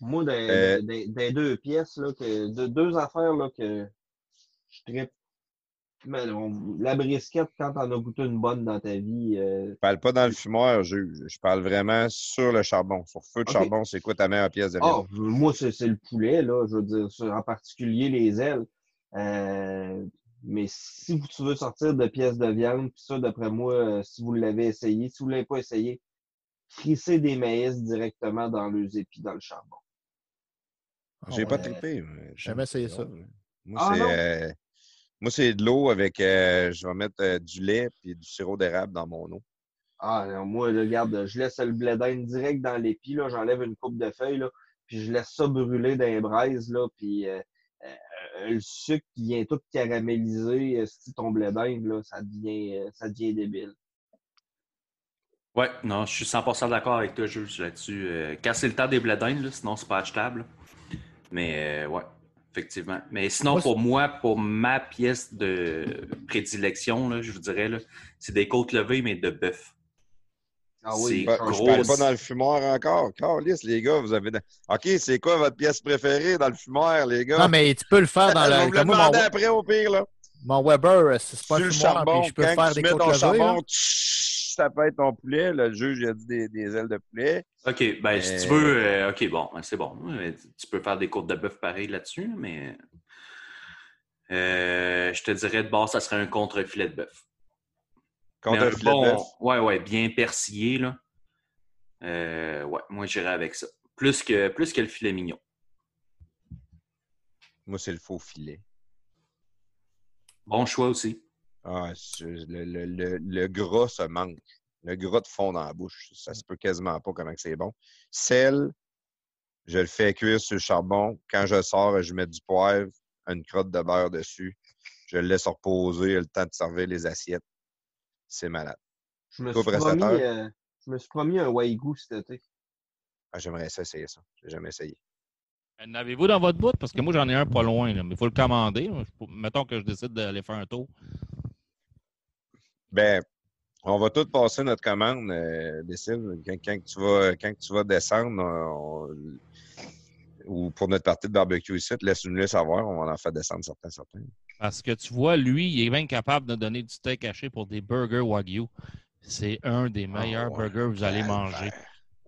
Moi, des, Euh, des- des deux pièces, là, que, de, deux affaires là, que je tripe. La brisquette, quand t'en as goûté une bonne dans ta vie, euh, Je parle pas dans le fumoir, juge. Je parle vraiment sur le charbon. Sur feu de charbon, c'est quoi ta meilleure pièce de Ah, viande? moi, c'est c'est le poulet, là, je veux dire, sur- en particulier les ailes. Euh, mais si tu veux sortir de pièces de viande, puis ça, d'après moi, euh, si vous l'avez essayé, si vous ne l'avez pas essayé, frissez des maïs directement dans les épis dans le charbon. J'ai Ah pas ouais. trippé. mais Jamais essayé ça. Moi, Ah, c'est euh, moi, c'est de l'eau avec. euh, je vais mettre euh, du lait et du sirop d'érable dans mon eau. Ah, non, moi, regarde, je laisse le blé d'Inde direct dans l'épi, là, j'enlève une coupe de feuilles, là, puis je laisse ça brûler dans les braises, là, puis euh, euh, le sucre qui vient tout caraméliser, si ton blé d'Inde, là, ça devient, euh, ça devient débile. Ouais, non, je suis 100% d'accord avec toi, Jules, là-dessus. Euh, quand c'est le temps des blés d'Inde, là, sinon c'est pas achetable. Mais euh, ouais, effectivement. Mais sinon, Moi, pour moi, pour ma pièce de prédilection, là, je vous dirais, là, c'est des côtes levées, mais de bœuf. Ah oui, je gros. parle Grosse. pas dans le fumoir encore. Carlis, les gars, vous avez. OK, c'est quoi votre pièce préférée dans le fumoir, les gars? Non, mais tu peux le faire dans Je vais le. demander mon, après au pire, là. mon Weber, euh, c'est pas le fumoir, charbon, puis je peux quand faire tu des mets côtes ton levées. là. charbon, peut être ton poulet. Le juge, a dit des, des ailes de poulet. OK, ben si Euh, tu veux, euh, OK, bon, ben, c'est bon. Ouais, Tu peux faire des côtes de bœuf pareil là-dessus, mais euh, je te dirais de base, ça serait un contre-filet de bœuf. Contre Mais un un filet de bon- bœuf? Ouais, ouais, bien persillé, là. Euh, ouais, moi, j'irais avec ça. Plus que, plus que le filet mignon. Moi, c'est le faux filet. Bon choix aussi. Ah, le, le, le, le gras se mange. Le gras de fond dans la bouche. Ça se peut quasiment pas comment que c'est bon. Sel, je le fais cuire sur le charbon. Quand je sors, je mets du poivre, une crotte de beurre dessus. Je le laisse reposer, le temps de servir les assiettes. C'est malade. Je me, Toi, suis promis, euh, je me suis promis un Wagyu cet été. Ah, J'aimerais ça essayer ça. J'ai jamais essayé. En avez-vous dans votre bout? Parce que moi, j'en ai un pas loin, là, mais il faut le commander. Mettons que je décide d'aller faire un tour. Ben, on va tous passer notre commande, euh, Bécile. Quand, quand tu vas, quand tu vas descendre, on- ou pour notre partie de barbecue ici, laisse-nous le savoir. On va en faire descendre certains, certains. Parce que tu vois, lui, il est bien capable de donner du steak haché pour des burgers Wagyu. C'est un des meilleurs Ah ouais, burgers que vous allez manger.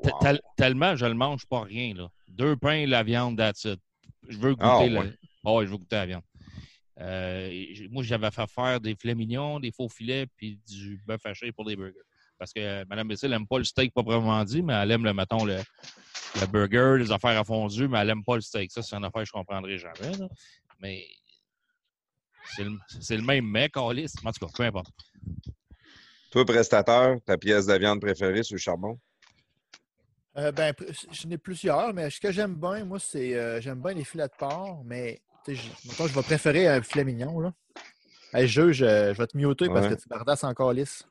Te- Wow. tel- tellement, je le mange pas rien. Là. Deux pains, la viande, that's it. Je veux goûter Ah la... ouais. Ah ouais, je veux goûter la viande. Euh, moi, j'avais fait faire des filets mignons, des faux filets, puis du bœuf haché pour des burgers. Parce que Mme Bessel n'aime pas le steak proprement dit, mais elle aime, le, mettons, le, le burger, les affaires à fondu, mais elle n'aime pas le steak. Ça, c'est une affaire que je ne comprendrai jamais. là. Mais c'est le, même mec, Alice. En tout cas, peu importe. Toi, prestateur, ta pièce de viande préférée sur le charbon? Euh, ben, j'en ai plusieurs, mais ce que j'aime bien, moi, c'est euh, j'aime bien les filets de porc, mais je, je vais préférer un filet mignon. Là. Hey, juge, je, je vais te muter parce que tu bardasses encore lisse.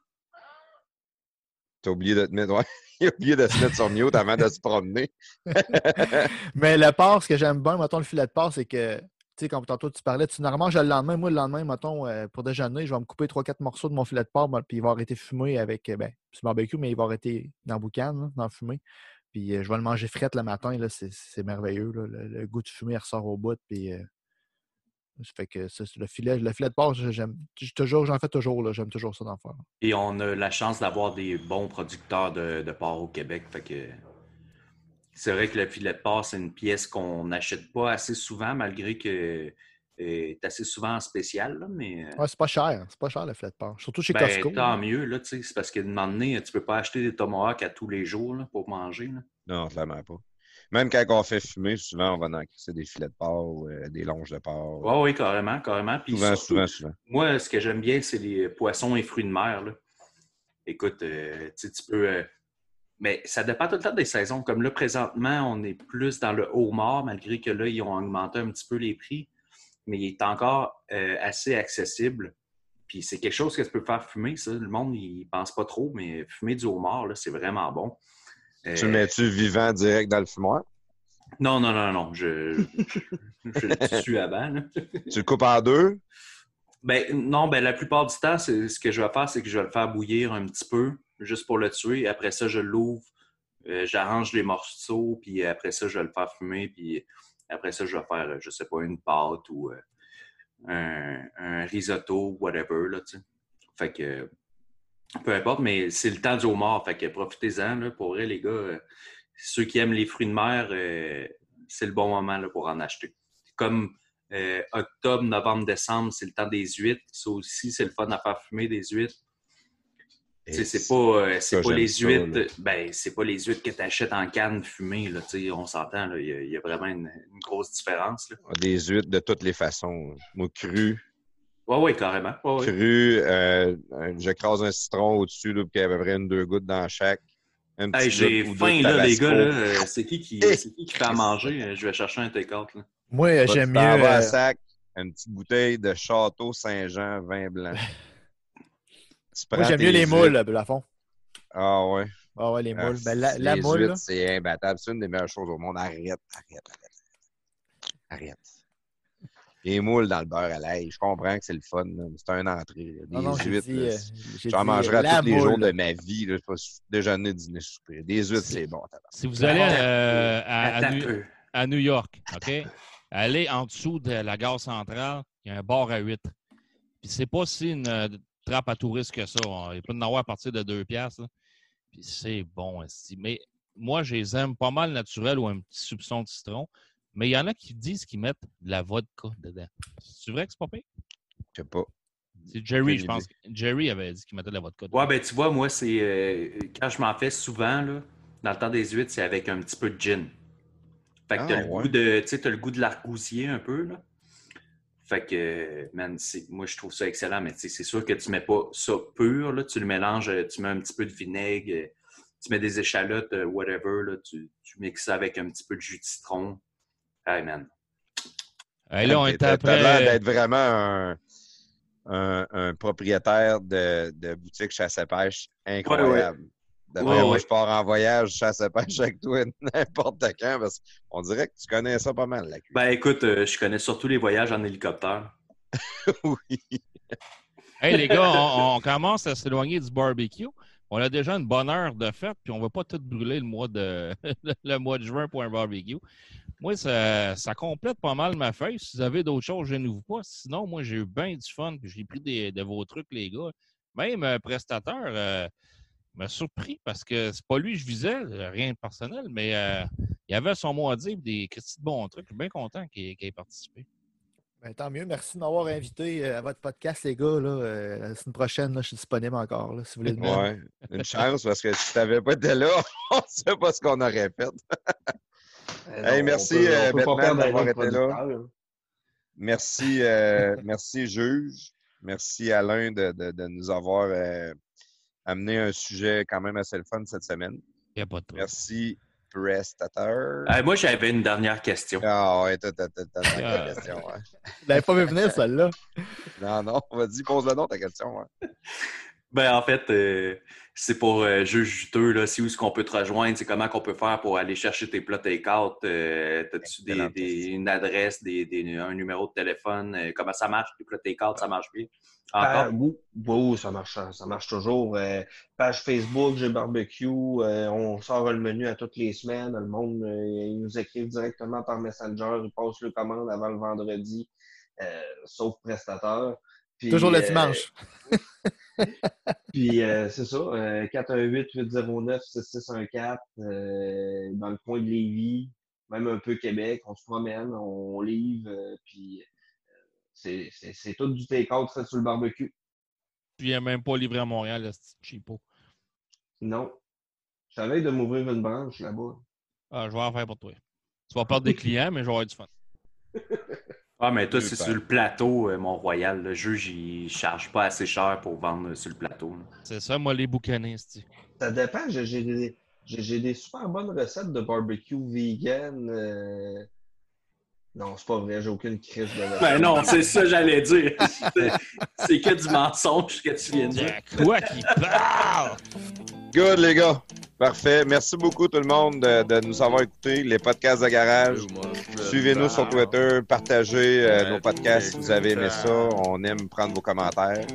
T'as oublié de te mettre, ouais. Il a oublié de se mettre sur mute avant de se promener. Mais le porc, ce que j'aime bien, mettons, le filet de porc, c'est que, tu sais, comme tantôt tu parlais, tu n'en manges le lendemain. Moi, le lendemain, mettons, euh, pour déjeuner, je vais me couper 3-4 morceaux de mon filet de porc, ben, puis il va arrêter fumé avec, euh, ben, c'est barbecue, mais il va arrêter dans le boucan, là, dans le fumé. Puis euh, je vais le manger fret le matin, là, c'est, merveilleux. là. Le, le goût de fumée ressort au bout, puis euh, ça fait que le filet, le filet de porc, j'aime, j'ai toujours, j'en fais toujours, j'aime toujours ça d'en faire. Et on a la chance d'avoir des bons producteurs de, de porc au Québec. Fait que c'est vrai que le filet de porc, c'est une pièce qu'on n'achète pas assez souvent, malgré que euh, est assez souvent en spécial. là, mais euh, Ouais, c'est pas cher, c'est pas cher le filet de porc. Surtout chez ben, Costco. tant là. mieux. Là, tu sais, c'est parce qu'à un moment donné, tu peux pas acheter des tomahawks à tous les jours là, pour manger. là. Non, clairement pas. Même quand on fait fumer, souvent, on va en crisser des filets de porc ou euh, des longes de porc. Oui, oui, carrément, carrément. Puis souvent, surtout, souvent, souvent. Moi, ce que j'aime bien, c'est les poissons et fruits de mer. là. Écoute, euh, tu peux. euh, mais ça dépend tout le temps des saisons. Comme là, présentement, on est plus dans le homard, malgré que là, ils ont augmenté un petit peu les prix. Mais il est encore euh, assez accessible. Puis c'est quelque chose que tu peux faire fumer, ça. Le monde, il pense pas trop, mais fumer du homard, là, c'est vraiment bon. Tu le mets-tu vivant direct dans le fumoir? Non, non, non, non. Je, je, je le tue avant. là. Tu le coupes en deux? Ben, non, ben, la plupart du temps, ce que je vais faire, c'est que je vais le faire bouillir un petit peu, juste pour le tuer. Après ça, je l'ouvre, euh, j'arrange les morceaux, puis après ça, je vais le faire fumer, puis après ça, je vais faire, je sais pas, une pâte ou euh, un, un risotto, whatever, là, tu sais. Fait que, peu importe, mais c'est le temps du homard, fait que profitez-en, là, pour vrai, les gars. euh, ceux qui aiment les fruits de mer, euh, c'est le bon moment, là, pour en acheter. Comme euh, octobre, novembre, décembre, c'est le temps des huîtres. Ça aussi, c'est le fun à faire fumer des huîtres. C'est pas, c'est ça, pas les huîtres. Ben, c'est pas les huîtres que tu achètes en canne fumée. Là, on s'entend, il y, a- il y a vraiment une, une grosse différence. Là. Des huîtres de toutes les façons. Moi, cru, Ouais, ouais, carrément. Ouais, ouais. cru, euh, un- j'écrase un citron au-dessus, là, puis il y a à peu près une, deux gouttes dans chaque. Un petit Hey, J'ai faim, là, les gars. là. Euh, C'est qui qui, c'est qui qui fait à manger? Euh, Je vais chercher un take-out. là. Moi, j'aime mieux. euh, sac, une petite bouteille de Château Saint-Jean, vin blanc. Moi, j'aime mieux les moules, à fond. Ah ouais. Ah ouais, les Ah, moules. Ben, la, la les moule, c'est imbattable. C'est une des meilleures choses au monde. Arrête, arrête, arrête. Arrête. Les moules dans le beurre à l'ail, je comprends que c'est le fun. C'est un entrée. là. Des non, huîtres, euh, j'en mangerai la tous les jours de ma vie. Là, pas déjeuner, dîner, souper. Des huîtres, C'est- bon. Si vous allez euh, à, New, peu. à New York, OK? Allez en dessous de la gare centrale, il y a un bar à huîtres. Puis c'est pas si une euh, trappe à touristes que ça. Il peut en avoir à partir de 2 piastres. là. Puis c'est bon. Mais moi, je les aime pas mal naturels ou un petit soupçon de citron. Mais il y en a qui disent qu'ils mettent de la vodka dedans. C'est vrai que c'est pas pire? Je sais pas. C'est Jerry, je pense. Jerry avait dit qu'il mettait de la vodka dedans. Ouais, ben tu vois, moi, c'est euh, quand je m'en fais souvent, là, dans le temps des huîtres, c'est avec un petit peu de gin. Fait que Ah, t'as le ouais. goût de, tu sais, t'as le goût de l'argousier un peu, là. Fait que, man, c'est- moi, je trouve ça excellent, mais tu sais, c'est sûr que tu mets pas ça pur, là. Tu le mélanges, euh, tu mets un petit peu de vinaigre, euh, tu mets des échalotes, whatever, là. Tu, tu mixes ça avec un petit peu de jus de citron. Hey, man. Hey, là, on est T'as l'air après. d'être vraiment un, un, un propriétaire de, de boutique chasse-pêche incroyable. D'après Ouais, moi, ouais. je pars en voyage chasse-pêche avec toi n'importe quand parce qu'on dirait que tu connais ça pas mal, la. Ben, écoute, euh, je connais surtout les voyages en hélicoptère. oui. Hey, les gars, on, on commence à s'éloigner du barbecue. On a déjà une bonne heure de fête, puis on ne va pas tout brûler le mois de, le mois de juin pour un barbecue. Moi, ça, ça complète pas mal ma feuille. Si vous avez d'autres choses, gênez-vous pas. Sinon, moi, j'ai eu bien du fun, puis j'ai pris des, de vos trucs, les gars. Même un prestateur euh, m'a surpris parce que c'est pas lui que je visais, euh, rien de personnel, mais euh, il avait son mot à dire, des petits bons trucs. Je suis bien content qu'il ait participé. Ben, tant mieux. Merci de m'avoir invité à votre podcast, les gars. Là. Euh, la semaine prochaine, là, je suis disponible encore, là, si vous voulez. de. Ouais, une chance parce que si tu n'avais pas été là, on ne sait pas ce qu'on aurait fait. Hey, non, merci, on peut- euh, on peut pas Batman, d'avoir été là. producteur. Merci, euh, merci, juge. Merci, Alain, de, de- de nous avoir euh, amené un sujet quand même assez le fun cette semaine. Il n'y a pas de trouble. Merci, prestateur. Euh, moi, j'avais une dernière question. Ah ouais, t'as t'as- t'as- t'as ta Ah. question. Vous n'avez pas vu venir, celle-là. Non, non, vas-y, pose-le donc ta question. ouais. Ben, en fait, euh, c'est pour euh, Juge juteux, là, si où est-ce qu'on peut te rejoindre, c'est comment qu'on peut faire pour aller chercher tes plats take-out, euh, t'as-tu des, une adresse, des, des- un numéro de téléphone, euh, comment ça marche, les plats take-out, ça marche bien? Ah, Encore? oui, oui, ça marche, ça marche toujours. Euh, page Facebook, j'ai barbecue. euh, on sort le menu à toutes les semaines. Le monde, euh, ils nous écrivent directement par Messenger. Ils passent le commande avant le vendredi, euh, sauf prestateur. Puis, Toujours le euh, dimanche. Puis euh, c'est ça, euh, 418-809-6614 euh, dans le coin de Lévis, même un peu Québec. On se promène, on livre, euh, puis euh, c'est- tout du take-out fait sur le barbecue. Tu viens même pas livrer à Montréal, le cheapo. Non. Je savais de m'ouvrir une branche là-bas. Ah, je vais en faire pour toi. Tu vas perdre des clients, mais je vais avoir du fun. Ah, mais toi, c'est sur le plateau, euh, Mont-Royal. Le juge, il charge pas assez cher pour vendre sur le plateau. C'est ça, moi, les boucanins, c'est Ça dépend, j'ai des, super bonnes recettes de barbecue vegan. euh, Non, c'est pas vrai, j'ai aucune crise de recette. Ben non, c'est ça que j'allais dire. C'est- que du mensonge que tu viens de dire. Quoi qui parle? Good, les gars. Parfait. Merci beaucoup, tout le monde, de, de nous avoir écoutés. Les podcasts de garage. Suivez-nous sur Twitter. Partagez euh, nos podcasts si vous avez aimé ça. On aime prendre vos commentaires.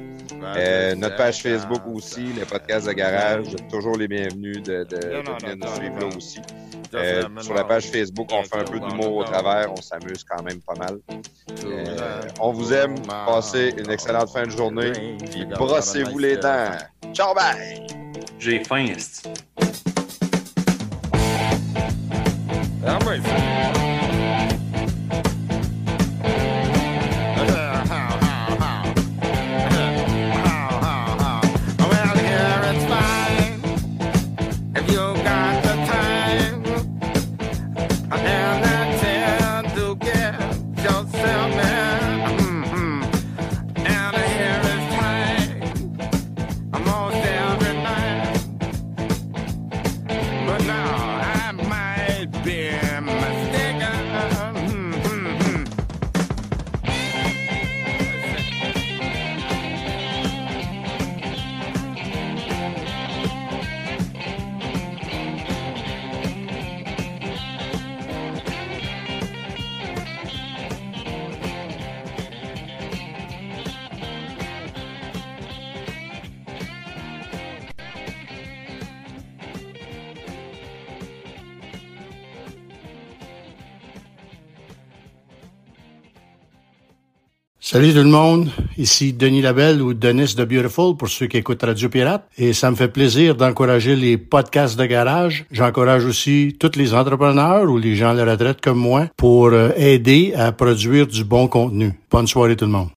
Euh, notre page Facebook aussi, les podcasts de garage. Toujours les bienvenus de, de, de venir nous suivre là aussi. Euh, sur la page Facebook, on fait un peu d'humour au travers. On s'amuse quand même pas mal. Euh, on vous aime. Passez une excellente fin de journée. Puis brossez-vous les dents. Ciao, bye! J'ai faim, esti. Well, Salut tout le monde, ici Denis Labelle ou Denis de Beautiful pour ceux qui écoutent Radio Pirate et ça me fait plaisir d'encourager les podcasts de garage. J'encourage aussi tous les entrepreneurs ou les gens à la retraite comme moi pour euh, aider à produire du bon contenu. Bonne soirée tout le monde.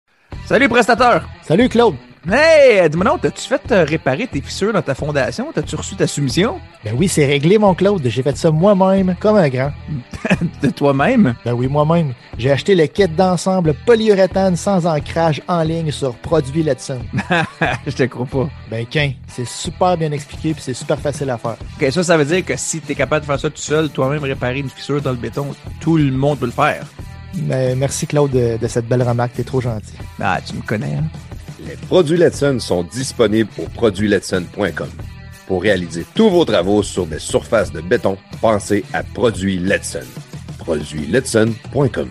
Salut prestateur! Salut, Claude. Hey, dis-moi non, t'as-tu fait euh, réparer tes fissures dans ta fondation? T'as-tu reçu ta soumission? Ben oui, c'est réglé, mon Claude. J'ai fait ça moi-même, comme un grand. De toi-même? Ben oui, moi-même. J'ai acheté le kit d'ensemble polyuréthane sans ancrage en ligne sur Produit Letson. Je te crois pas. Ben, qu'un, c'est super bien expliqué puis c'est super facile à faire. Ok, ça, ça veut dire que si t'es capable de faire ça tout seul, toi-même réparer une fissure dans le béton, tout le monde peut le faire. Ben, merci, Claude, de, de cette belle remarque. T'es trop gentil. Ah, tu me connais, hein? Les produits Letson sont disponibles au produitsletson.com. Pour réaliser tous vos travaux sur des surfaces de béton, pensez à Produits Letson. Produitsletson.com.